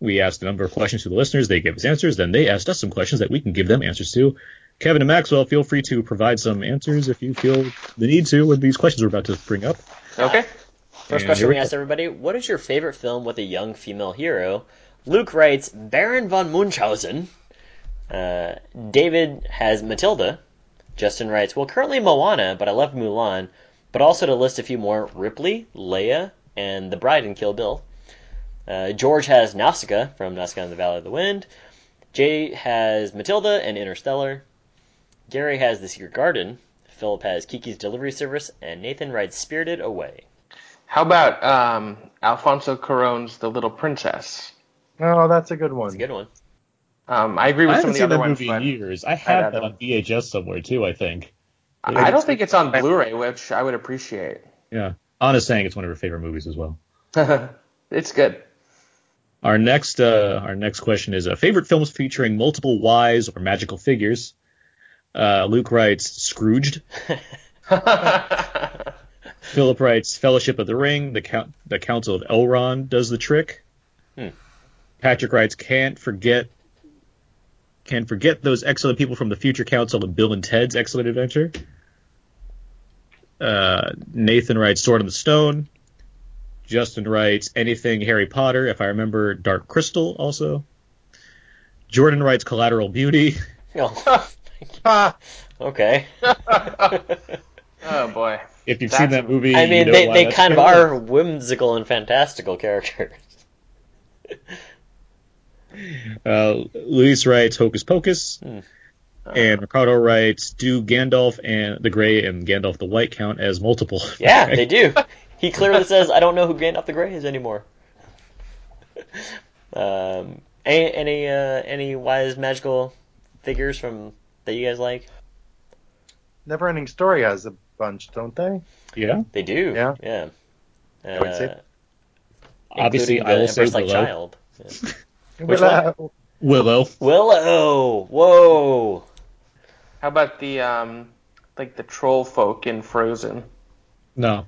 We asked a number of questions to the listeners. They gave us answers. Then they asked us some questions that we can give them answers to. Kevin and Maxwell, feel free to provide some answers if you feel the need to with these questions we're about to bring up. Okay. First And question we asked everybody: What is your favorite film with a young female hero? Luke writes Baron von Munchausen. Uh, David has Matilda. Justin writes, well, currently Moana, but I love Mulan. But also to list a few more: Ripley, Leia, and The Bride in Kill Bill. Uh, George has Nausicaa from Nausicaa and the Valley of the Wind. Jay has Matilda and Interstellar. Gary has The Secret Garden. Philip has Kiki's Delivery Service, and Nathan rides Spirited Away. How about um, Alfonso Cuarón's The Little Princess? Oh, that's a good one. It's a good one. Um, I agree I with some haven't of the seen other that ones, movie in but years. I I'd have that them. on VHS somewhere too, I think. I I don't think it's on Blu-ray, which I would appreciate. Yeah. Anna's saying it's one of her favorite movies as well. it's good. Our next uh, our next question is uh, favorite films featuring multiple wise or magical figures. Uh, Luke writes Scrooged. Philip writes Fellowship of the Ring. The Count, the Council of Elrond does the trick. Hmm. Patrick writes can't forget can forget those excellent people from the Future Council of Bill and Ted's Excellent Adventure. Uh, Nathan writes Sword in the Stone. Justin writes anything Harry Potter. If I remember, Dark Crystal also. Jordan writes Collateral Beauty. Oh, Ah, okay. Oh boy. If you've That's seen that movie, I you mean, know they, why they kind of good. are whimsical and fantastical characters. Uh, Luis writes Hocus Pocus. Hmm. And Ricardo writes, do Gandalf and the Grey and Gandalf the White count as multiple? Yeah, they do. He clearly says, "I don't know who Gandalf the Grey is anymore." um, any any, uh, any wise magical figures from that you guys like? Neverending Story has a bunch, don't they? Yeah. They do. Yeah. Yeah. I would say- Uh, Obviously, including I the will say Empress Like Willow. Child. Yeah. Which Which one? Willow. Willow. Whoa. How about the um, like the troll folk in Frozen? No.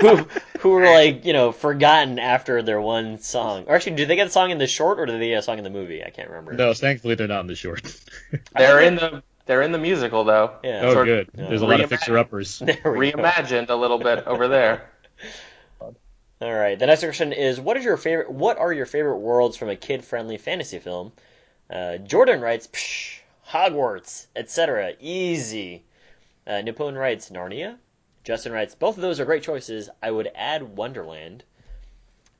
Who who were like you know forgotten after their one song. Or actually, do they get a song in the short or do they get a song in the movie? I can't remember. No, thankfully they're not in the short. They're in the they're in the musical though. Yeah. oh, Sort- good. yeah. There's a lot of fixer-uppers. There go. Reimagined a little bit over there. All right. The next question is: What is your favorite? What are your favorite worlds from a kid-friendly fantasy film? Uh, Jordan writes, Psh, Hogwarts, etc. Easy. Uh, Nippon writes Narnia. Justin writes, both of those are great choices. I would add Wonderland.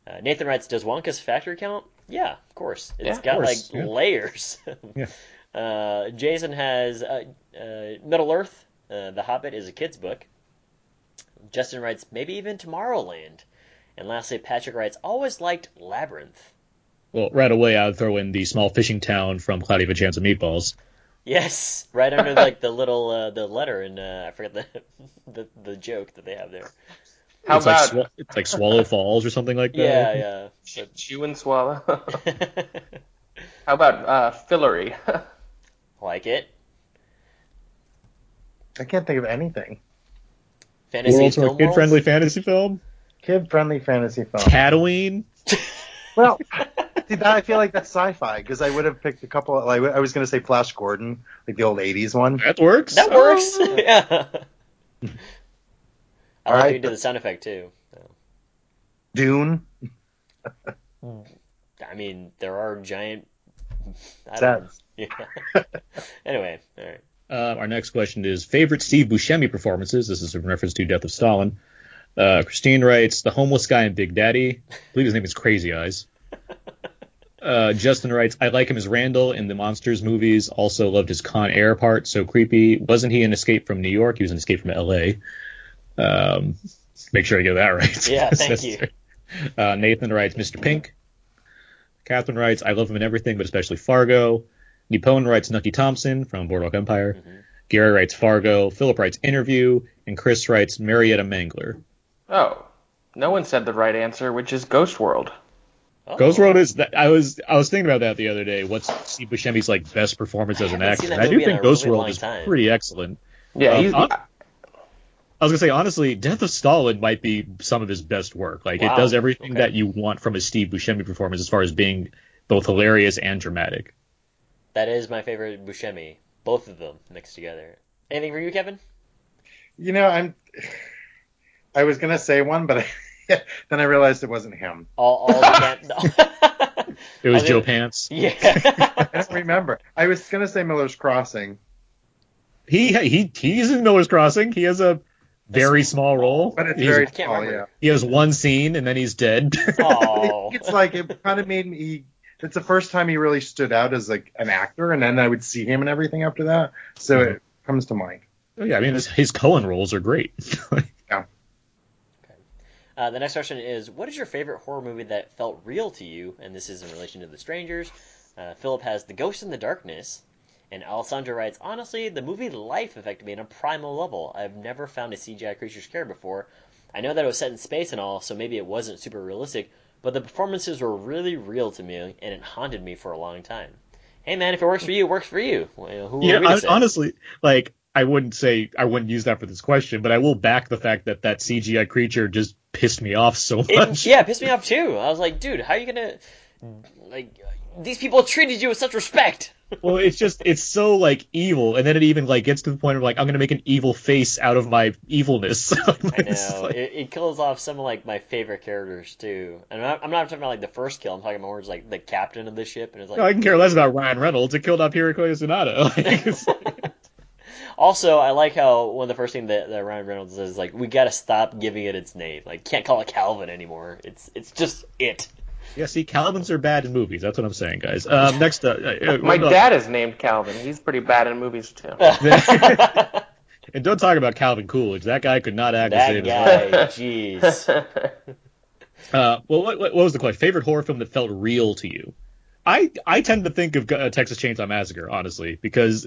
Uh, Nathan writes, does Wonka's factory count? Yeah, of course. It's Yeah, got course, like yeah. layers. Yeah. Uh, Jason has uh, uh, Middle Earth. Uh, the Hobbit is a kid's book. Justin writes, maybe even Tomorrowland. And lastly, Patrick writes, always liked Labyrinth. Well, right away I would throw in the small fishing town from Cloudy with a Chance of Meatballs. Yes, right under like the little uh, the letter and uh, I forget the, the the joke that they have there. How it's about like Swa- it's like Swallow Falls or something like that. Yeah, yeah. But- chew and swallow? How about uh, Fillory? like it. I can't think of anything. Fantasy Worlds film kid-friendly fantasy film. Kid friendly fantasy film. Tatooine. Well, see, that, I feel like that's sci-fi because I would have picked a couple. Like I was going to say Flash Gordon, like the old '80s one. That works. That works. yeah. I like Alright, you did the sound effect too. Dune. I mean, there are giant. I don't Yeah. anyway, all right. Uh, our next question is favorite Steve Buscemi performances. This is in reference to Death of Stalin. Uh, Christine writes the homeless guy in Big Daddy. I believe his name is Crazy Eyes. Uh, Justin writes I like him as Randall in the Monsters movies. Also loved his Con Air part. So creepy. Wasn't he in Escape from New York? He was in Escape from L.A. Um, make sure I get that right. Yeah, thank you. Uh, Nathan writes Mr. Pink. Catherine writes, I love him in everything, but especially Fargo. Nippon writes Nucky Thompson from Boardwalk Empire. Mm-hmm. Gary writes Fargo. Philip writes Interview. And Chris writes Marietta Mangler. Oh, no one said the right answer, which is Ghost World. Oh. Ghost World is that I was I was thinking about that the other day. What's Steve Buscemi's like best performance as an actor? seen that And I do think Ghost really World is time. pretty excellent. Yeah, Um, he's. I was gonna say honestly, Death of Stalin might be some of his best work. Like Wow. it does everything Okay. that you want from a Steve Buscemi performance as far as being both hilarious and dramatic. That is my favorite Buscemi. Both of them mixed together. Anything for you, Kevin? You know, I'm. I was gonna say one, but I, then I realized it wasn't him. All, all the can- It was Joe think- Pants. Yeah. I don't remember. I was gonna say Miller's Crossing, He he he's in Miller's Crossing. He has a very small role. but it's He's- very I small. remember. he has one scene and then he's dead. Oh. It's like it kind of made me. It's the first time he really stood out as like an actor, and then I would see him and everything after that. So Mm-hmm. it comes to mind. Oh, yeah, I mean his, his Coen roles are great. Uh, the next question is, what is your favorite horror movie that felt real to you? And this is in relation to The Strangers. Uh, Philip has The Ghost in the Darkness. And Alessandra writes, honestly, the movie Life affected me on a primal level. I've never found a CGI creature scare before. I know that it was set in space and all, so maybe it wasn't super realistic, but the performances were really real to me, and it haunted me for a long time. Hey man, if it works for you, it works for you. Well, who yeah, are we to say? honestly, like I wouldn't say I wouldn't use that for this question, but I will back the fact that that CGI creature just pissed me off so It, much. yeah, it pissed me off too. I was like, dude, how are you gonna like? These people treated you with such respect. well, it's just it's so like evil, and then it even like gets to the point of like I'm gonna make an evil face out of my evilness. I know like- it, it kills off some of like my favorite characters too, and I'm not, I'm not talking about like the first kill. I'm talking about more just, like the captain of the ship, and it's like no, I can care less about Ryan Reynolds. It killed off Hiroyuki Sanada. Like, it's- Also, I like how one of the first things that, that Ryan Reynolds says is like, we got to stop giving it its name. Like, can't call it Calvin anymore. It's it's just it. yeah, see, Calvins are bad in movies. That's what I'm saying, guys. Um, next, uh, uh, My uh, dad is named Calvin. He's pretty bad in movies too. and don't talk about Calvin Coolidge. That guy could not act that save his life. guy, jeez. Uh, well, what, what was the question? Favorite horror film that felt real to you? I I tend to think of uh, Texas Chainsaw Massacre, honestly, because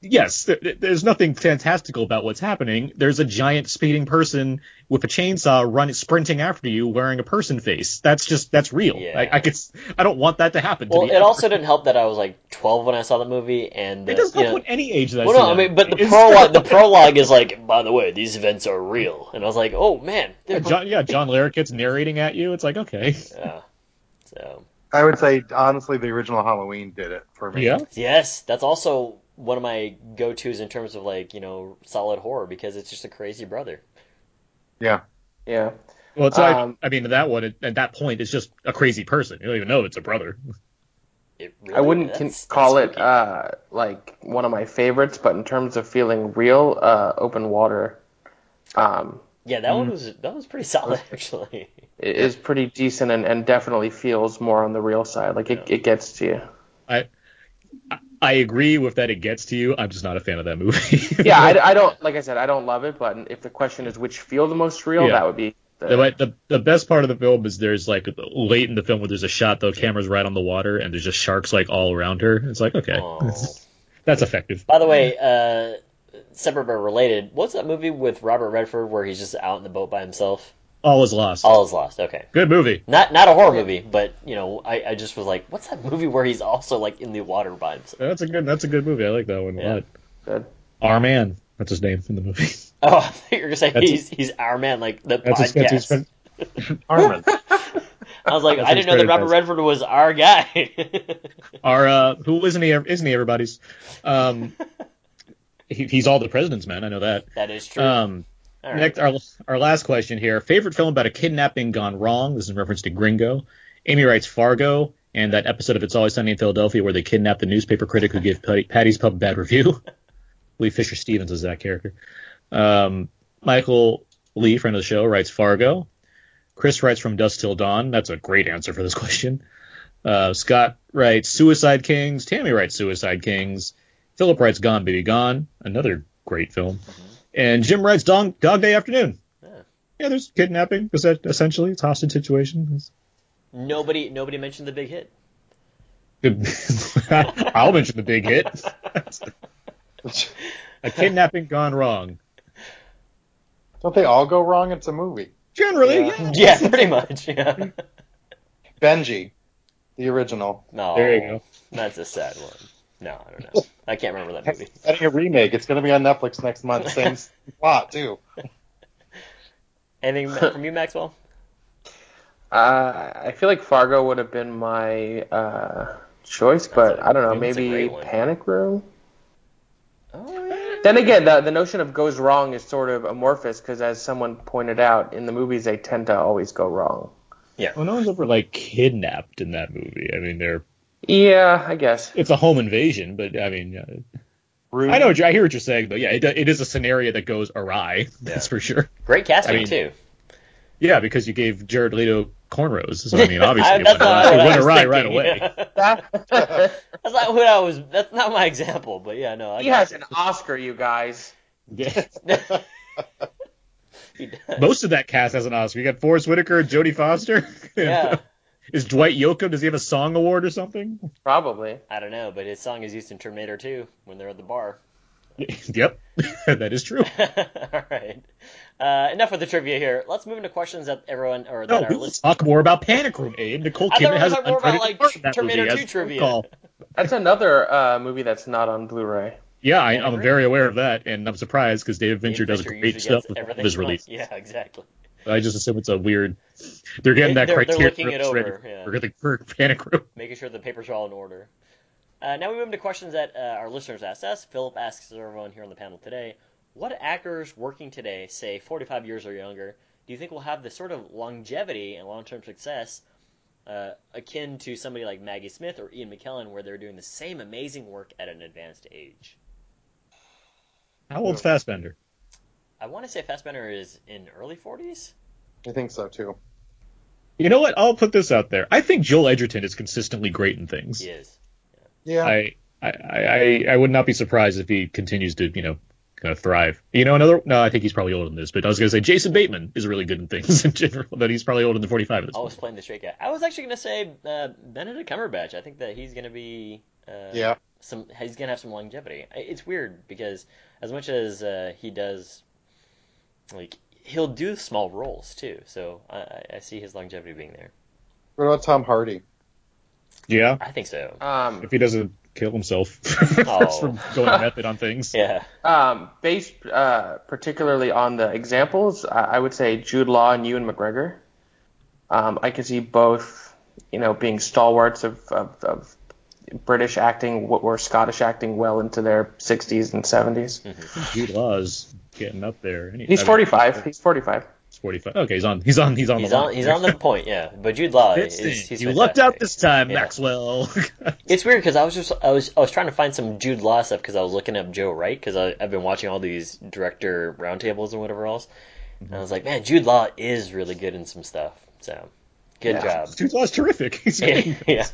yes, th- there's nothing fantastical about what's happening. There's a giant speeding person with a chainsaw running, sprinting after you, wearing a person face. That's just that's real. Yeah. I, I could, s- I don't want that to happen. To Well, me it ever. also didn't help that I was like 12 when I saw the movie, and the, It doesn't you help know, any age that. I Well, see no, I mean, but the prologue, the prologue is like, by the way, these events are real, and I was like, oh man, Yeah, John, yeah, John Larroquette's narrating at you. It's like okay, yeah. So I would say honestly, the original Halloween did it for me. yeah. yes, that's also one of my go-tos in terms of like you know solid horror because it's just a crazy brother. Yeah. yeah. Well, it's not, Um, I mean, that one at that point, it's just a crazy person. You don't even know it's a brother. It I wouldn't con- that's- call it uh, like one of my favorites, but in terms of feeling real, uh, Open Water um, yeah, that one was that was pretty solid actually. i- is pretty decent and, and definitely feels more on the real side. Like it, it gets to you. I I agree with that. It gets to you. I'm just not a fan of that movie. Yeah, I, I don't like I said I don't love it, but if the question is which feel the most real, Yeah. that would be the, The, the the best part of the film is there's like late in the film where there's a shot the camera's right on the water and there's just sharks like all around her. It's like okay, Oh. that's effective. By the way, uh, separate but related, what's that movie with Robert Redford where he's just out in the boat by himself? All is lost. All is lost. Okay. Good movie. Not not a horror movie, but you know, I, I just was like, what's that movie where he's also like in the water by himself? That's a good. That's a good movie. I like that one a lot. good. Our man. That's his name in the movie. Oh, I thought you were gonna say That's- he's he's our man, like the That's his, that's his podcast. friend. Armin. I was like, That's I didn't know that Robert as. Redford was our guy. Our uh, who isn't he? Isn't he everybody's? Um, he, he's all the president's man. I know that. that is true. Um, All right. Next, our, our last question here. Favorite film about a kidnapping gone wrong? This is in reference to Gringo. Amy writes Fargo and that episode of It's Always Sunny in Philadelphia where they kidnap the newspaper critic who gave Paddy, Paddy's Pub a bad review. I believe Fisher Stevens is that character. Um, Michael Lee, friend of the show, writes Fargo. Chris writes From Dusk Till Dawn. That's a great answer for this question. Uh, Scott writes Suicide Kings. Tammy writes Suicide Kings. Philip writes Gone Baby Gone. Another great film. And Jim writes Dog, Dog Day Afternoon. Yeah. Yeah, there's kidnapping, es- essentially. It's a hostage situation. It's- Nobody nobody mentioned the big hit. I'll mention the big hit. A kidnapping gone wrong. Don't they all go wrong? It's a movie. Generally, Yeah. yeah. Yeah, pretty much. Yeah. Benji, the original. No. There you go. That's a sad one. No, I don't know. I can't remember that movie. Getting a remake. It's going to be on Netflix next month. Same plot too. Anything from you, Maxwell? Uh, I feel like Fargo would have been my uh, choice, but a- I don't know, that's a maybe great one. Panic Room. Oh yeah. Then again, the the notion of goes wrong is sort of amorphous because, as someone pointed out, in the movies they tend to always go wrong. Yeah. Well, no one's ever like kidnapped in that movie. I mean, they're Yeah, I guess. it's a home invasion, but I mean, uh, Rudy. I know what you- I hear what you're saying, but yeah, it, it is a scenario that goes awry. That's for sure. Great casting I mean, too. Yeah, because you gave Jared Leto cornrows, so I mean, obviously I- it went not awry, it went was awry right away. yeah. That's not what I was. That's not my example, but yeah, no. I he has it. an Oscar, you guys. Yeah. He does. Most of that cast has an Oscar. You got Forest Whitaker, Jodie Foster. Yeah. Is Dwight Yoakam? Does he have a song award or something? Probably. I don't know, but his song is used in Terminator 2 when they're at the bar. yep, that is true. All right. Uh, enough with the trivia here. Let's move into questions that everyone or No, that our let's talk more about Panic Room, Abe. Nicole I thought we Kidman has an talking more about, like, part that Terminator movie, 2 trivia. recall. That's another uh, movie that's not on Blu-ray. Yeah, I, I'm very aware of that, and I'm surprised because David Fincher David does Fincher great usually stuff with all of everything his release. Yeah, exactly. I just assume it's a weird. They're getting that They're- they're Criterion looking it ready over, yeah. for, the, for Panic Room. Making sure the papers are all in order. Uh, now we move into questions that uh, our listeners asked us. Philip asks everyone here on the panel today, what actors working today, say 45 years or younger, do you think will have the sort of longevity and long-term success uh, akin to somebody like Maggie Smith or Ian McKellen, where they're doing the same amazing work at an advanced age? How old's Fassbender? I want to say Fassbender is in early 40s. I think so too. You know what? I'll put this out there. I think Joel Edgerton is consistently great in things. He is. Yeah. I, I, I, I would not be surprised if he continues to, you know, kind of thrive. You know, another. No, I think he's probably older than this, but I was gonna say Jason Bateman is really good in things in general. But he's probably older than 45 at this Always point. playing the straight guy. I was actually going to say uh, Benedict Cumberbatch. I think that he's going to be. Uh, yeah. some he's gonna have some longevity. It's weird because as much as uh, he does, like he'll do small roles too. So I, I- I see his longevity being there. What about Tom Hardy? Yeah, I think so. Um, if he doesn't kill himself Oh. from going method on things. Yeah. um, based uh, particularly on the examples, I, I would say Jude Law and Ewan McGregor. Um, I could see both, you know, being stalwarts of, of, of British acting or Scottish acting well into their 60s and 70s. Jude Law's getting up there. Any- He's I mean, 45. He's 45. He's 45. Okay, he's on. He's on. He's on He's the on he's on the point. Yeah. But Jude Law is he's you lucked out this time, Yeah. Maxwell. It's weird because I was just I was I was trying to find some Jude Law stuff because I was looking up Joe Wright because I've been watching all these director roundtables and whatever else, and I was like, man, Jude Law is really good in some stuff. So good job. Jude Law's terrific. He's great. yeah.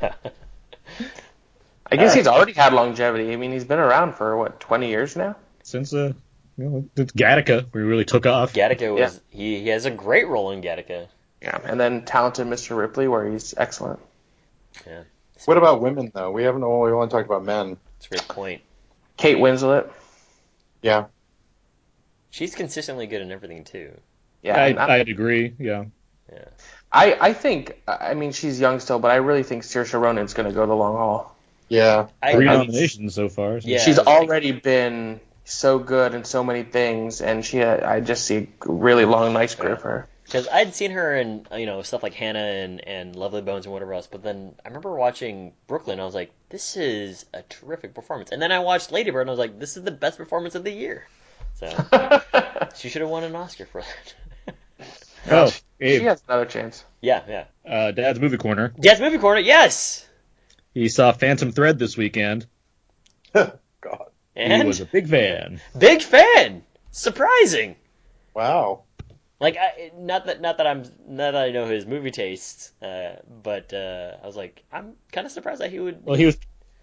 I guess he's already had longevity. I mean, he's been around for, what, 20 years now? Since uh, you know, it's Gattaca, we really took off. Gattaca was he, he has a great role in Gattaca. Yeah. And then Talented Mr. Ripley, where he's excellent. Yeah. What about women though? We haven't. well, We only talked about men. That's a great point. Kate Winslet. Yeah. She's consistently good in everything too. Yeah. I, I, I'd agree. Yeah. Yeah. I, I think, I mean, she's young still, but I really think Saoirse Ronan's going to go the long haul. Yeah. I, Three I- nominations so far. so- Yeah. she's I was like- already been so good in so many things, and she, I just see a really long, nice career for her. Because I'd seen her in you know stuff like Hannah and, and Lovely Bones and whatever else, but then I remember watching Brooklyn. I was like, this is a terrific performance. And then I watched Lady Bird, and I was like, this is the best performance of the year. So she should have won an Oscar for that. Oh, She Abe, has another chance. yeah, yeah. uh, Dad's movie corner. Dad's movie corner. Yes. He saw Phantom Thread this weekend. God. And He was a big fan. big fan. Surprising. Wow. Like, I, not that not that I'm not that I know his movie tastes, uh, but uh, I was like, I'm kind of surprised that he would. Well, he was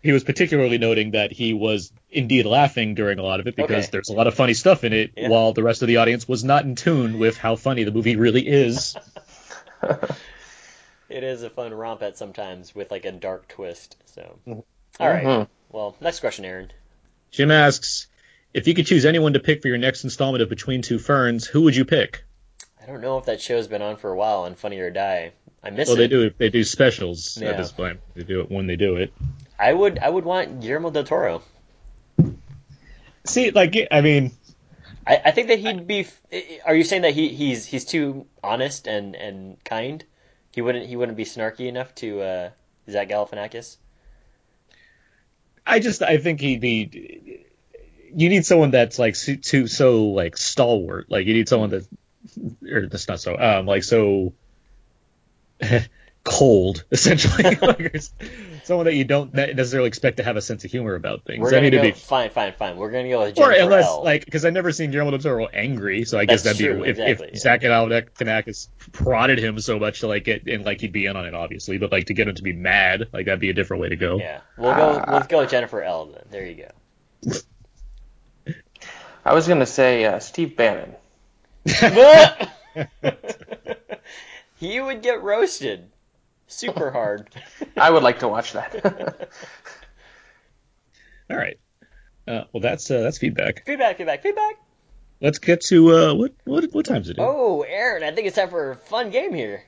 he was particularly noting that he was indeed laughing during a lot of it because Okay. there's a lot of funny stuff in it, Yeah. while the rest of the audience was not in tune with how funny the movie really is. It is a fun romp at sometimes with like a dark twist. So, Mhm. all right. Mhm. Well, next question, Aaron. Jim asks, if you could choose anyone to pick for your next installment of Between Two Ferns, who would you pick? I don't know if that show's been on for a while on Funny or Die. I miss Well, it. Well, they do they do specials Yeah. at this point. They do it when they do it. I would I would want Guillermo del Toro. See, like I mean, I, I think that he'd be. Are you saying that he, he's he's too honest and, and kind? He wouldn't he wouldn't be snarky enough to uh, Zach Galifianakis. I just I think he'd be. You need someone that's like too so like stalwart. Like you need someone that, or that's not so um like so cold essentially. like, someone that you don't necessarily expect to have a sense of humor about things. We're I gonna mean, go it'd be fine fine fine. We're gonna go with or Jennifer unless L. like because I've never seen Guillermo del Toro angry, so I guess That's that'd true, be if, exactly, if yeah. Zach Galifianakis prodded him so much to like get and like he'd be in on it obviously, but like to get him to be mad, like that'd be a different way to go. yeah, we'll go we'll go with Jennifer L. Then there you go. I was gonna say uh, Steve Bannon. he would get roasted super hard. I would like to watch that. All right. Uh, well, that's uh, that's feedback. feedback, feedback, feedback. Let's get to uh, what what what time is it? Oh, Aaron, I think it's time for a fun game here.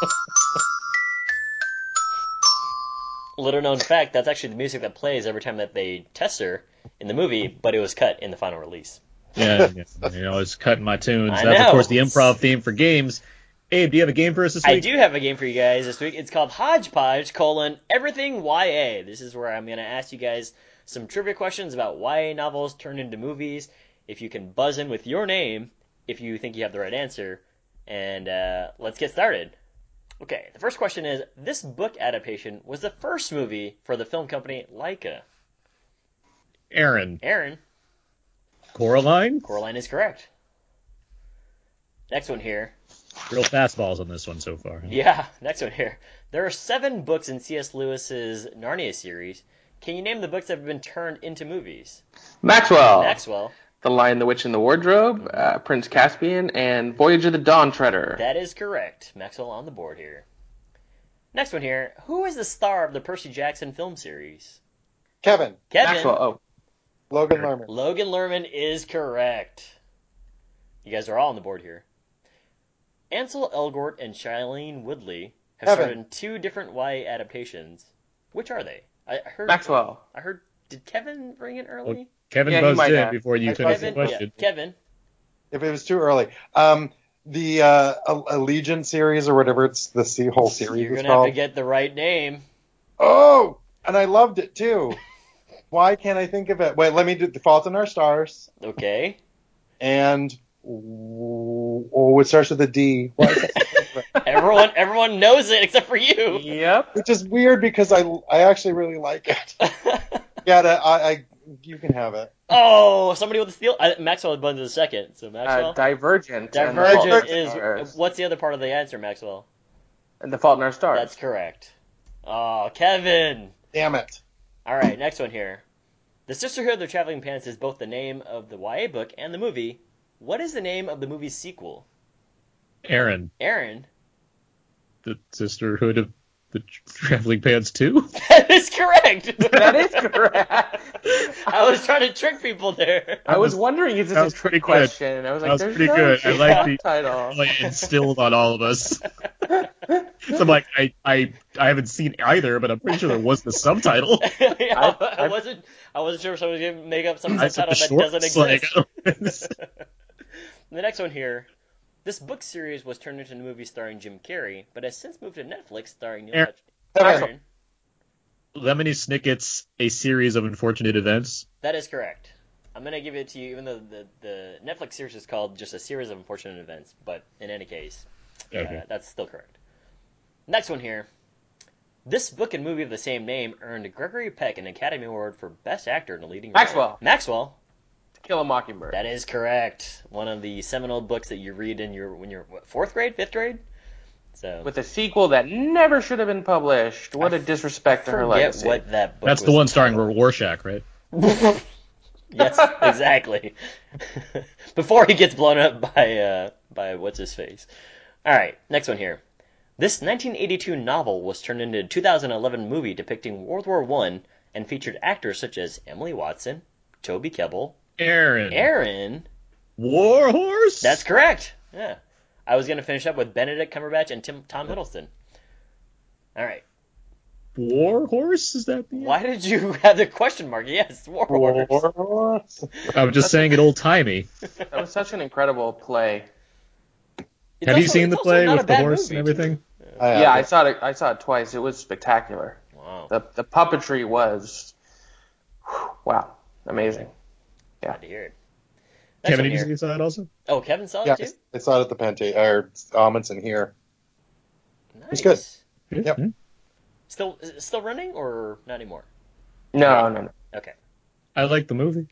Little known fact, that's actually the music that plays every time that they test her in the movie, but it was cut in the final release. Yeah, yeah, you know, I was cutting my tunes. I That's know. of course the improv theme for games. Abe, do you have a game for us this week? I do have a game for you guys this week. It's called Hodgepodge colon everything YA. This is where I'm gonna ask you guys some trivia questions about YA novels turned into movies. If you can buzz in with your name, if you think you have the right answer, and uh, let's get started. Okay, the first question is: This book adaptation was the first movie for the film company Laika. Aaron, Aaron, Coraline, Coraline is correct. Next one here. real fastballs on this one so far. Yeah, next one here. There are seven books in C.S. Lewis's Narnia series. Can you name the books that have been turned into movies? Maxwell, Maxwell. The Lion, the Witch, and the Wardrobe, uh, Prince Caspian, and Voyage of the Dawn Treader. That is correct. Maxwell on the board here. Next one here. Who is the star of the Percy Jackson film series? Kevin, Kevin. Maxwell, oh, Logan Lerman. Logan Lerman is correct. You guys are all on the board here. Ansel Elgort and Shailene Woodley have Kevin. starred in two different YA adaptations. Which are they? I heard. Maxwell. I heard. Did Kevin bring it early? Kevin Yeah, buzzed in have. before you finished Kevin. the question. Yeah, Kevin. If it was too early. Um, the uh, Allegiant series or whatever it's the se- whole series You're gonna have called. to get the right name. Oh, and I loved it too. Why can't I think of it? Wait, let me do The Fault in Our Stars Okay. and oh, it starts with a D. Why can't I think of it? Everyone, everyone knows it except for you. Yep. Which is weird because I I actually really like it. Yeah, I, I you can have it. oh, somebody with a steal. I, Maxwell had buzzed in a second. So Maxwell. Uh, Divergent. and The Fault in Divergent is. Stars. What's the other part of the answer, Maxwell? And The Fault in Our Stars. That's correct. Oh, Kevin. Damn it. All right, next one here. The Sisterhood of the Traveling Pants is both the name of the YA book and the movie. What is the name of the movie's sequel? Aaron, Aaron. the Sisterhood of the Traveling Pants too. That is correct. that is correct. I was trying to trick people there. I was wondering, is this that a trick pretty good. question? And I was That like, was pretty no good. I like the- title. like instilled on all of us. So I'm like, I, I I haven't seen either, but I'm pretty sure there was the subtitle. I, I, I- wasn't. I wasn't sure if someone was gonna make up some subtitle the that doesn't shorts, like, exist. The next one here. This book series was turned into a movie starring Jim Carrey, but has since moved to Netflix starring Neil Aaron. Aaron. Lemony Snicket's A Series of Unfortunate Events. That is correct. I'm gonna give it to you, even though the, the Netflix series is called just a series of unfortunate events. But in any case, Okay. uh, that's still correct. Next one here. This book and movie of the same name earned Gregory Peck an Academy Award for Best Actor in a Leading Role. Maxwell. Maxwell. Maxwell. To Kill a Mockingbird. That is correct. One of the seminal books that you read in your when you're what, fourth grade, fifth grade. So With a sequel that never should have been published. What a disrespect to her forget legacy. what that book. That's the one starring titled. Rorschach, right? Yes, exactly. Before he gets blown up by uh, by what's his face. All right, next one here. This 1982 novel was turned into a 2011 movie depicting World War One and featured actors such as Emily Watson, Toby Kebbell, Aaron. Aaron. Warhorse. That's correct. Yeah. I was gonna finish up with Benedict Cumberbatch and Tim, Tom Hiddleston. All right. Warhorse. Is that the? Why did you have the question mark? Yes, Warhorse. Warhorse. I'm just saying it old timey. That was such an incredible play. It's Have you seen the play with the horse movie, and too. Oh, everything? I yeah, I saw it. I saw it twice. It was spectacular. Wow. The the puppetry was, wow, amazing. Glad to hear it. Next Kevin, did you here. see that also? Oh, Kevin saw Yeah, it too. I saw it at the Pente or Ahmanson here. Nice. It's good. Yep. Hmm. Still, is it still running or not anymore? No, no, no. Okay. I like the movie.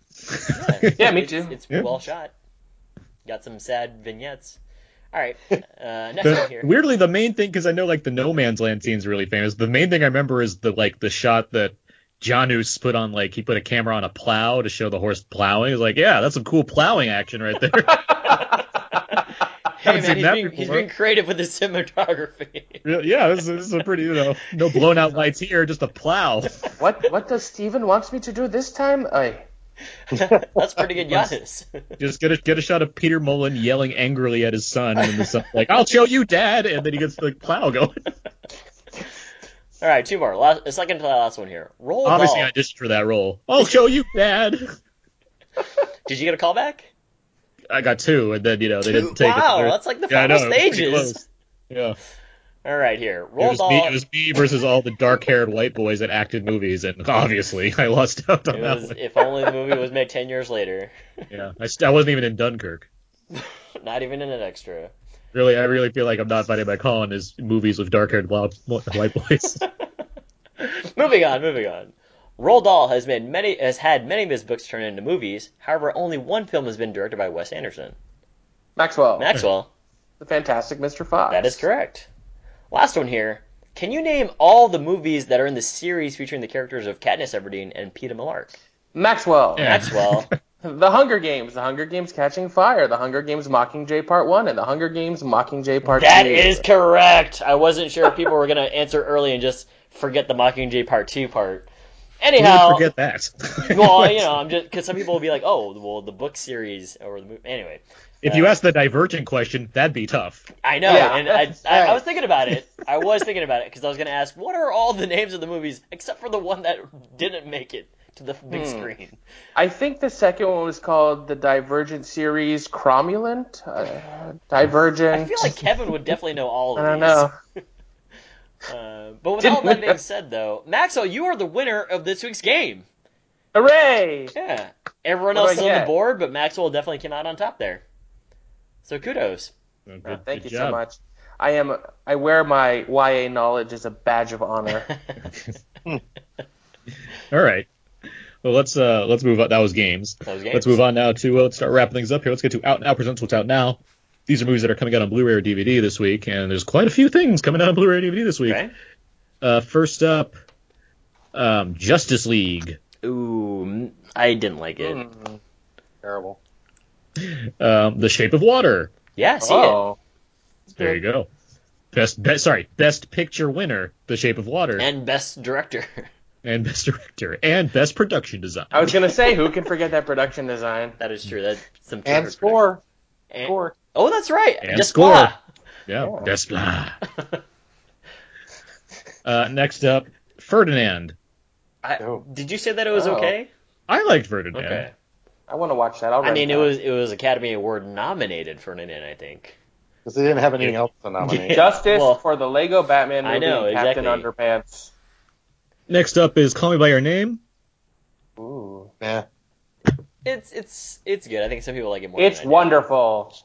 Yeah, Yeah, me it's, too. It's Yeah. well shot. Got some sad vignettes. All right. Uh, next The- one here. weirdly, the main thing, because I know like the No Man's Land scene is really famous. The main thing I remember is the like the shot that Janus put on like he put a camera on a plow to show the horse plowing. He's like, yeah, that's some cool plowing action right there. Hey haven't man, he's being, he's being creative with his cinematography. Really, yeah, this is, this is a pretty you know no blown out lights here, just a plow. What what does Steven wants me to do this time? Ay. That's pretty good, Giannis. Just get a get a shot of Peter Mullan yelling angrily at his son, and then the son like, "I'll show you, Dad," and then he gets the plow going. All right, two more. Last, second to the last one here. Roll Obviously. I auditioned for that role. I'll show you, Dad. Did you get a call back? I got two, and then you know they didn't take wow, it. Wow, that's like the Yeah, final know, it was pretty stages. Yeah, All right, here. it was doll. me. It was me versus all the dark-haired white boys that acted movies, and obviously I lost out on It that was, one. if only the movie was made ten years later. Yeah, I, st- I wasn't even in Dunkirk. Not even in an extra. Really, I really feel like I'm not fighting my call in his movies with dark-haired white boys. moving on, moving on. Roald Dahl has made many has had many of his books turned into movies. However, only one film has been directed by Wes Anderson. Maxwell. Maxwell. The Fantastic Mr. Fox. That is correct. Last one here. Can you name all the movies that are in the series featuring the characters of Katniss Everdeen and Peeta Mellark? Maxwell. Yeah. Maxwell. The Hunger Games. The Hunger Games Catching Fire. The Hunger Games Mockingjay Part 1 and The Hunger Games Mockingjay Part That 2. is correct. I wasn't sure if people were gonna answer early and just forget the Mockingjay Part Two part. Anyhow, forget that? well, you know, I'm just because some people will be like, oh, well, the book series or the movie. Anyway, if you uh, ask the divergent question, that'd be tough. I know, Yeah. and I, I, I was thinking about it. I was thinking about it because I was going to ask, what are all the names of the movies except for the one that didn't make it to the big Hmm. screen? I think the second one was called the Divergent series Cromulent. Uh, Divergent. I feel like Kevin would definitely know all of I don't these. know. Uh, but with all that being said, though, Maxwell, you are the winner of this week's game. Hooray! Yeah, everyone What else is I on the board, but Maxwell definitely came out on top there. So kudos. So Uh, thank good you so much. I am. I wear my YA knowledge as a badge of honor. All right. Well, let's uh let's move on. That was games. That was games. Let's move on now to uh, let's start wrapping things up here. Let's get to Out Now presents what's out now. These are movies that are coming out on Blu-ray or DVD this week, and there's quite a few things coming out on Blu-ray or DVD this week. Okay. Uh, first up, um, Justice League. Ooh, mm, I didn't like it. Hmm. Terrible. Um, The Shape of Water. Yeah, see it. Oh, There you go. Best, best, sorry, Best Picture winner, The Shape of Water, and, And best director. And best Director, and Best Production Design. I was gonna say, who can forget that production design? that is true. That's some And terrific score. And- Score. Oh, that's right. And Just score. blah. Yeah, Best Blah. Uh, next up, Ferdinand. I, Oh. Did you say that it was Oh. okay? I liked Ferdinand. Okay. I want to watch that. I'll I mean, it that. was it was Academy Award nominated Ferdinand, I think. Because they didn't have anything else to nominate. Justice Well, for the Lego Batman movie. I know, Captain. Underpants. Next up is Call Me by Your Name. Ooh. Yeah. It's it's it's good. I think some people like it more. It's than I do. wonderful.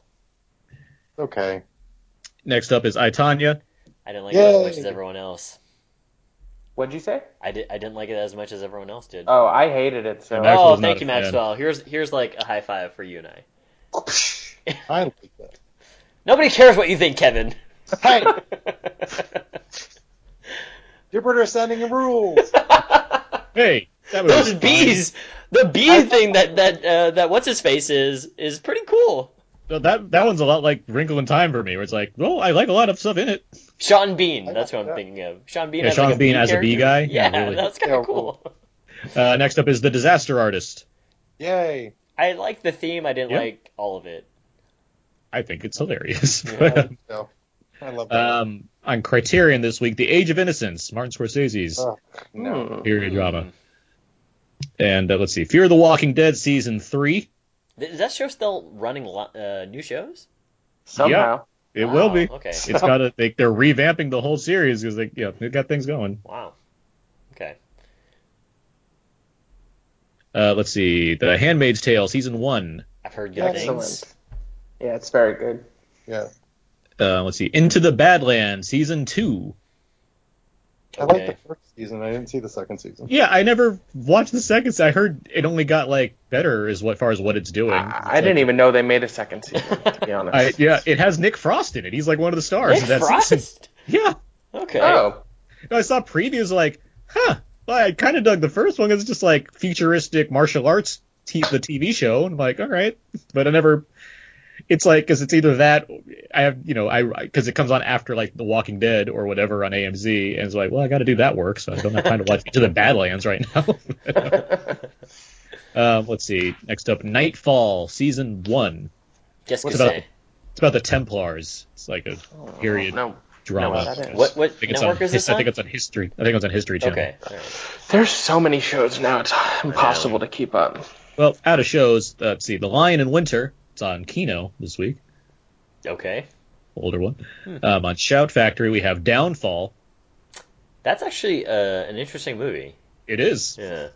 Okay. Next up is I Tonya. I didn't like it as much as everyone else. What'd you say? I did I didn't like it as much as everyone else did. Oh, I hated it so. Much. Maxwell's oh, thank you, fan. Maxwell. Here's here's like a high five for you and I. I like that. Nobody cares what you think, Kevin. Hey, Jupiter Ascending rules. Hey, that was Those bees, the bee thing that that uh, that what's his face is is pretty cool. So that that one's a lot like Wrinkle in Time for me, where it's like, well, I like a lot of stuff in it. Sean Bean, that's what I'm that. thinking of. Sean Bean Yeah, as Sean like a Bean bee as a bee guy? Yeah, Yeah, really. that's kind Yeah, of cool. Uh, next up is The Disaster Artist. Yay. I like the theme. I didn't Yeah. like all of it. I think it's hilarious. Yeah. No. I love that. um, on Criterion this week, The Age of Innocence, Martin Scorsese's Oh, no. Period drama. And uh, let's see, Fear of the Walking Dead season three. Is that show still running lo- uh, new shows? Somehow. It Wow, will be. Okay. It's got a, they, they're revamping the whole series because they, yeah, they've got things going. Wow. Okay. Uh, let's see, The Handmaid's Tale season one. I've heard good Excellent. things. Yeah, it's very good. Yeah. Uh, let's see, Into the Badlands season two. I like Okay. the first season. I didn't see the second season. Yeah, I never watched the second. se- I heard it only got like better as what far as what it's doing. I, I didn't even know they made a second season, to be honest. I, yeah, it has Nick Frost in it. He's like one of the stars. Nick of that Frost? season. Yeah, Okay. Oh, I saw previews like, huh. Well, I kind of dug the first one 'cause it's just like futuristic martial arts, t- the TV show. And I'm like, all right, but I never. It's like because it's either that I have you know I because it comes on after like The Walking Dead or whatever on AMC, and it's like, well, I got to do that work, so I don't have time to watch to the Badlands right now. um, let's see. Next up, Nightfall season one. Just What's about say. It's about the Templars. It's like a period no. drama. no, What what I think it's network on, is this I on? think it's on history. I think it's on History Channel. Okay. all right. There's so many shows now, it's impossible to keep up. Well, out of shows, uh, let's see. The Lion in Winter. It's on Kino this week. Okay. Older one. Um, on Shout Factory, we have Downfall. That's actually uh, an interesting movie. It is. Yeah.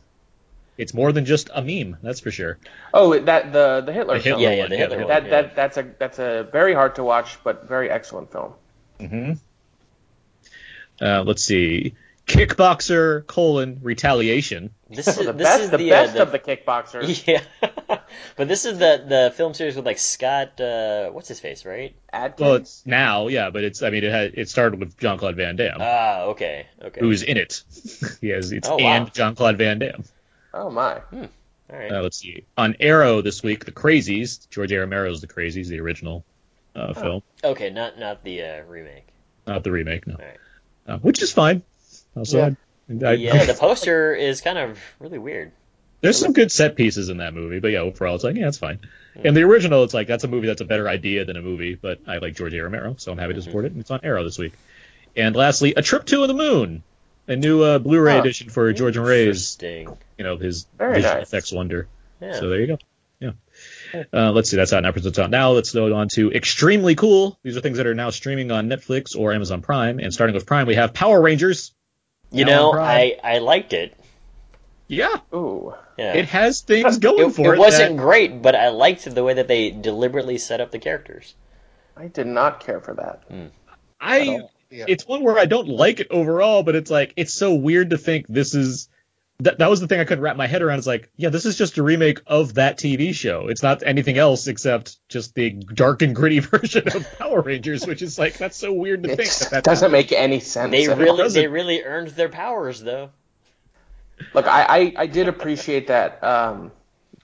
It's more than just a meme, that's for sure. Oh, that the the Hitler The film. Hitler Yeah, yeah, the Hitler one. That yeah. that that's a that's a very hard to watch but very excellent film. Mm-hmm. Uh, let's see. Kickboxer colon retaliation. This is the this best is the, the, best uh, the of the kickboxers. Yeah. but this is the the film series with like Scott uh what's his face, right? Adkins. Well, it's now, yeah, but it's. I mean, it had it started with Jean Claude Van Damme, Ah, okay. Okay. who's in it. he has it's Oh, wow. and Jean Claude Van Damme. oh my. All right. Uh, let's see. On Arrow this week, The Crazies. George A. Romero's The Crazies, the original uh, film, okay, not not the uh, remake. not the remake, no. Alright. Uh, which is fine. Also, Yeah. I, I- Yeah, the poster is kind of really weird. there's some good set pieces in that movie, but yeah, overall, it's like yeah, it's fine. And the original, it's like that's a movie that's a better idea than a movie, but I like George A. Romero, so I'm happy to support it. And it's on Arrow this week. And lastly, A Trip to the Moon, a new uh, Blu-ray Oh, edition for George and Ray's, you know, his Very visual nice. effects wonder. Yeah. So there you go. Yeah. Uh, let's see. That's out in episodes out now. Let's go on to extremely cool. These are things that are now streaming on Netflix or Amazon Prime. And starting with Prime, we have Power Rangers. You Now know, on I I liked it. Yeah, Ooh. Yeah. it has things going it, for it. it wasn't that- great, but I liked the way that they deliberately set up the characters. I did not care for that. Hmm. I. Yeah. It's one where I don't like it overall, but it's like it's so weird to think this is. That, that was the thing I couldn't wrap my head around. It's like, yeah, this is just a remake of that TV show. It's not anything else except just the dark and gritty version of Power Rangers, which is like that's so weird to think that that doesn't make any sense. They really they really earned their powers though. Look, I, I, I did appreciate that um,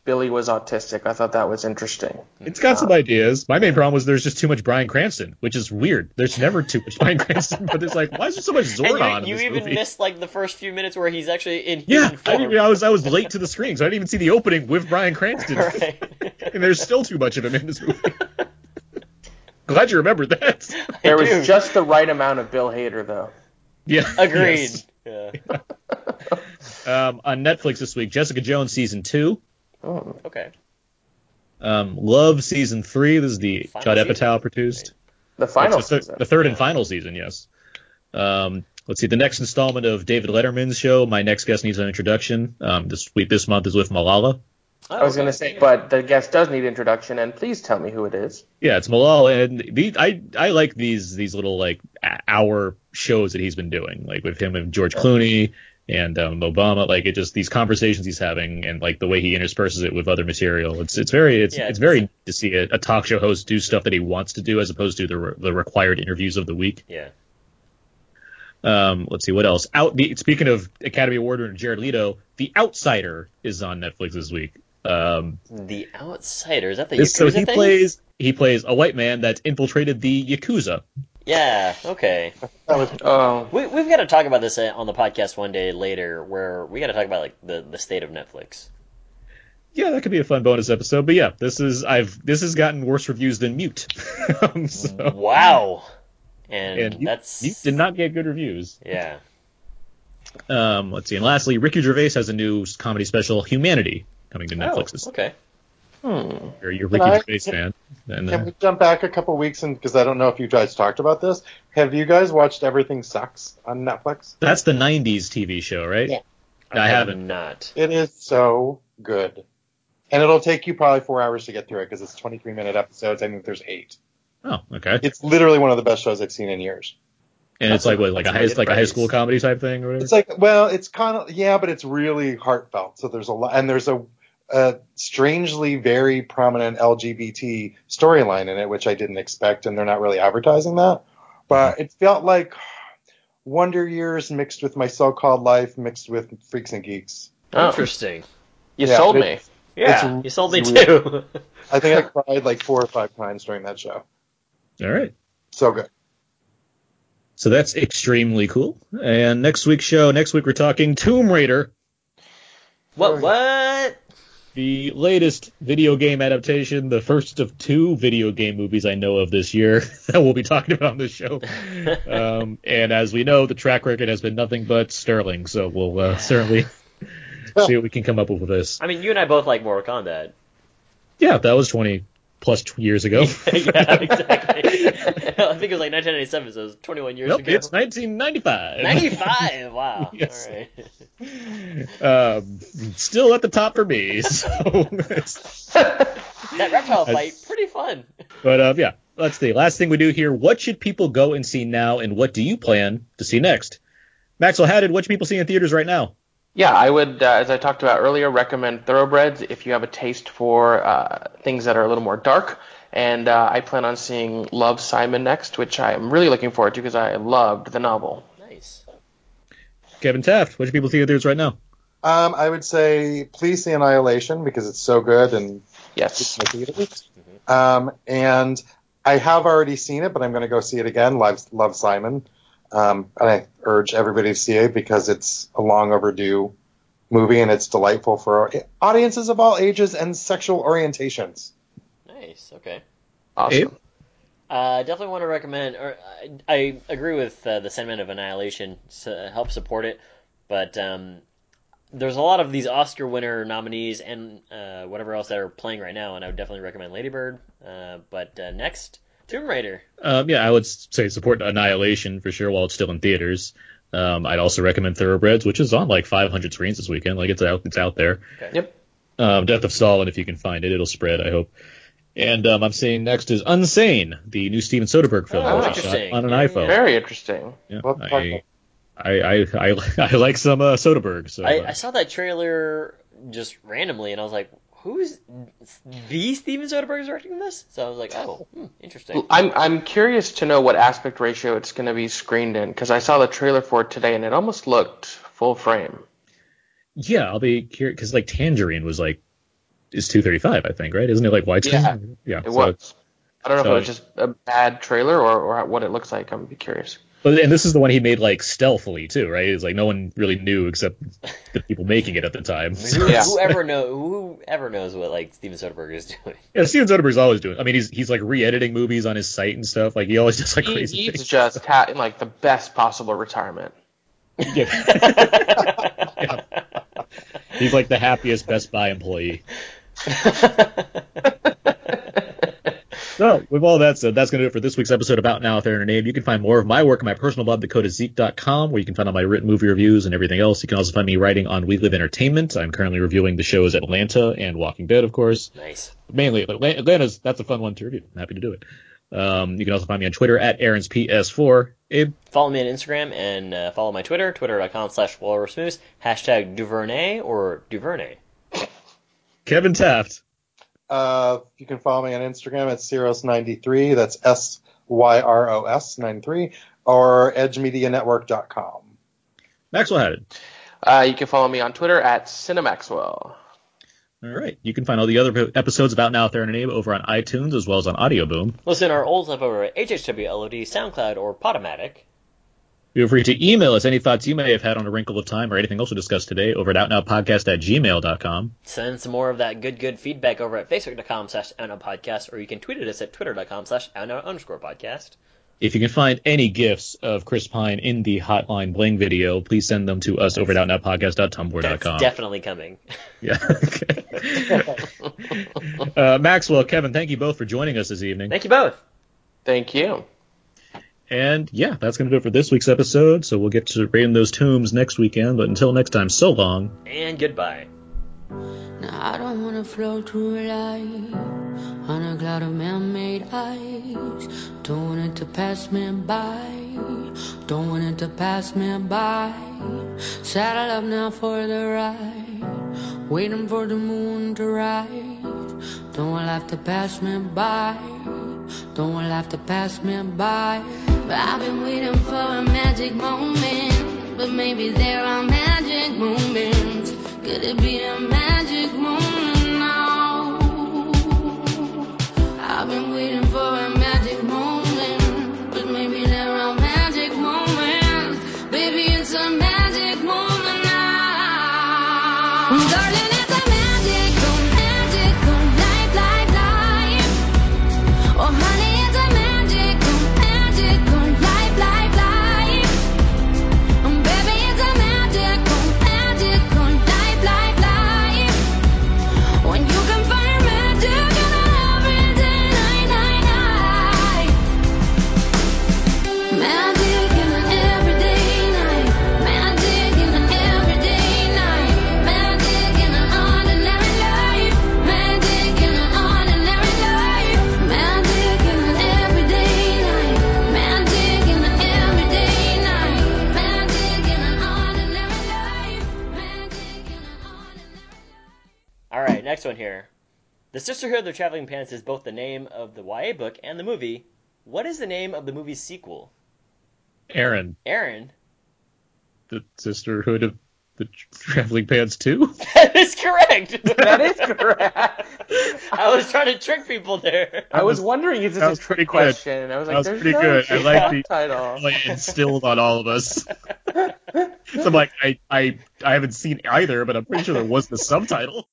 Billy was autistic. I thought that was interesting. It's got some ideas. My main problem was there's just too much Bryan Cranston, which is weird. There's never too much Bryan Cranston, but it's like, why is there so much Zordon And in you, you this even movie? missed like the first few minutes where he's actually in yeah, human I, didn't, I was I was late to the screen, so I didn't even see the opening with Bryan Cranston, right. and there's still too much of him in this movie. Glad you remembered that. There was just the right amount of Bill Hader, though. Yeah, Agreed. yes. Yeah. Um, on Netflix this week, Jessica Jones season two, Oh. Okay. um, Love season three. This is the Final Judd season, Apatow produced. The final the, thir- season. the third and final season, yes. Um, let's see, the next installment of David Letterman's show, My Next Guest Needs an Introduction. Um, this week, this month is with Malala. I was going to say, but the guest does need introduction, and please tell me who it is. Yeah, it's Malala, and the, I I like these these little like hour shows that he's been doing, like with him and George Clooney and um, Obama. Like it just these conversations he's having, and like the way he intersperses it with other material. It's it's very it's Yeah, it's it's- very neat to see a, a talk show host do stuff that he wants to do as opposed to the re- the required interviews of the week. Yeah. Um, let's see what else. Out. The, speaking of Academy Award winner Jared Leto, The Outsider is on Netflix this week. Um, The Outsider is that the this- so he thing? plays he plays a white man that's infiltrated the yakuza. Yeah. Okay. That was Oh, We we've got to talk about this uh, on the podcast one day later, where we got to talk about like the the state of Netflix. Yeah, that could be a fun bonus episode. But yeah, this is I've this has gotten worse reviews than Mute. um, so, Wow. And, and Mute, that's Mute did not get good reviews. Yeah. Um, let's see. And lastly, Ricky Gervais has a new comedy special, Humanity, coming to Oh, Netflix. okay. Hmm. Or you're a Can Ricky Gervais fan. And, Can uh, we jump back a couple weeks and because I don't know if you guys talked about this. Have you guys watched Everything Sucks on Netflix? that's the '90s TV show, right? Yeah. I haven't. Not. It is so good, and it'll take you probably four hours to get through it because it's 23 minute episodes. I think there's eight. Oh, okay. It's literally one of the best shows I've seen in years. And it's like what, like a high, like a high school comedy type thing, or whatever. It's like, well, it's kind of yeah, but it's really heartfelt. So there's a lot, and there's a, a strangely very prominent LGBT storyline in it, which I didn't expect, and they're not really advertising that. But mm-hmm. it felt like Wonder Years mixed with my so-called life, mixed with Freaks and Geeks. Oh, Interesting. you Yeah, sold me. Yeah, you sold me too. I think I cried like four or five times during that show. All right. So good. So that's extremely cool. And next week's show, next week we're talking Tomb Raider, what? What? The latest video game adaptation, the first of two video game movies I know of this year that we'll be talking about on this show. um, and as we know, the track record has been nothing but sterling. So we'll uh, certainly see what we can come up with with this. I mean, you and I both like Mortal Kombat. Yeah, that was 20 plus tw- years ago. yeah, exactly. I think it was like 1997, so it was 21 years Nope, ago. it's 1995. 95. Wow. Yes. All right. um, still at the top for me. So, That reptile fight, pretty fun. but uh, yeah, let's see. Last thing we do here: what should people go and see now, and what do you plan to see next? Maxwell, how did what should people see in theaters right now? Yeah, I would, uh, as I talked about earlier, recommend Thoroughbreds if you have a taste for uh, things that are a little more dark. And uh, I plan on seeing Love Simon next, which I am really looking forward to because I loved the novel. Nice. Kevin Taft, what should people see in theaters right now? Um, I would say please see Annihilation because it's so good and Yes. making it. Um, and I have already seen it, but I'm going to go see it again. Love, love Simon. Um, and I urge everybody to see it because it's a long overdue movie and it's delightful for audiences of all ages and sexual orientations. Nice. Okay. Awesome. Abe? Uh, definitely want to recommend, or I, I agree with uh, the sentiment of Annihilation. To help support it, but um, there's a lot of these Oscar winner nominees and uh, whatever else that are playing right now, and I would definitely recommend Lady Bird. Uh, but uh, next, Tomb Raider. Um, yeah, I would say support Annihilation for sure while it's still in theaters. Um, I'd also recommend Thoroughbreds, which is on like 500 screens this weekend. Like it's out, it's out there. Yep. Um, Death of Stalin, if you can find it, it'll spread. I hope. And um, I'm seeing next is Unsane, the new Steven Soderbergh film, Oh, which shot on an Yeah, iPhone. Very interesting. Yeah, Well, talk I, I, I, I, I like some uh, Soderbergh. So I, uh, I saw that trailer just randomly, and I was like, "Who's the Steven Soderbergh directing this?" So I was like, "Oh, hmm, interesting." I'm I'm curious to know what aspect ratio it's going to be screened in because I saw the trailer for it today and it almost looked full frame. yeah, I'll be curious because like Tangerine was like is 235, I think, right? Isn't it like widescreen? Yeah, It so- was. I don't know so- if it was just a bad trailer or, or what it looks like. I'm be curious. But and this is the one he made like stealthily too, right? It's like no one really knew except the people making it at the time. Who, Yeah. Whoever know whoever knows what like Steven Soderbergh is doing. Yeah, Steven Soderbergh's always doing. I mean, he's he's like re-editing movies on his site and stuff. Like he always does like He crazy needs things. just ha- like the best possible retirement. Yeah. Yeah. He's like the happiest Best Buy employee. So, with all that said, that's going to do it for this week's episode about Now With Aaron and Abe. You can find more of my work on my personal blog, dakotazeek.com, where you can find all my written movie reviews and everything else. You can also find me writing on We Live Entertainment. I'm currently reviewing the shows Atlanta and Walking Dead, of course. nice. Mainly, Atlanta's, that's a fun one to review. I'm happy to do it. Um, you can also find me on Twitter at Aaron's PS4. Abe, Follow me on Instagram and uh, follow my Twitter, twitter.com slash walrusmoose, hashtag Duvernay or Duvernay. Kevin Taft. Uh, you can follow me on Instagram at Syros93. That's S Y R O S 93 or edgemedianetwork.com. Maxwell Haddon. Uh, you can follow me on Twitter at Cinemaxwell. All right. You can find all the other episodes about Now There and Abe over on iTunes as well as on Audio Boom. Listen to our old stuff over at HHWLOD, SoundCloud, or Podomatic. Feel free to email us any thoughts you may have had on A Wrinkle of Time or anything else we discussed today over at outnowpodcast at gmail.com. Send some more of that good, good feedback over at facebook.com slash outnowpodcast, or you can tweet at us at twitter.com slash outnow underscore podcast. If you can find any gifs of Chris Pine in the Hotline Bling video, please send them to us over at outnowpodcast.tumblr.com. That's definitely coming. Yeah. Okay. uh, Maxwell, Kevin, thank you both for joining us this evening. Thank you both. Thank you. And yeah, that's going to do it for this week's episode. So we'll get to raiding those tombs next weekend. But until next time, so long. And goodbye. Now I don't wanna float through life on a cloud of man-made ice. Don't want it to pass me by. Don't want it to pass me by. Saddle up now for the ride. Waiting for the moon to rise. Don't want life to pass me by. Don't want life to pass me by. But I've been waiting for a magic moment. But maybe there are magic moments. Could it be a magic moment now? I've been waiting for a next one here. The Sisterhood of the Traveling Pants is both the name of the YA book and the movie. What is the name of the movie's sequel? Aaron, Aaron. the Sisterhood of the Traveling Pants 2? That is correct. That is correct. I was trying to trick people there. I was wondering, is this That a trick pretty good. question? I was like, That was pretty no good. I like the- title. like instilled on all of us. so I'm like, I, I, I haven't seen either, but I'm pretty sure there was the subtitle.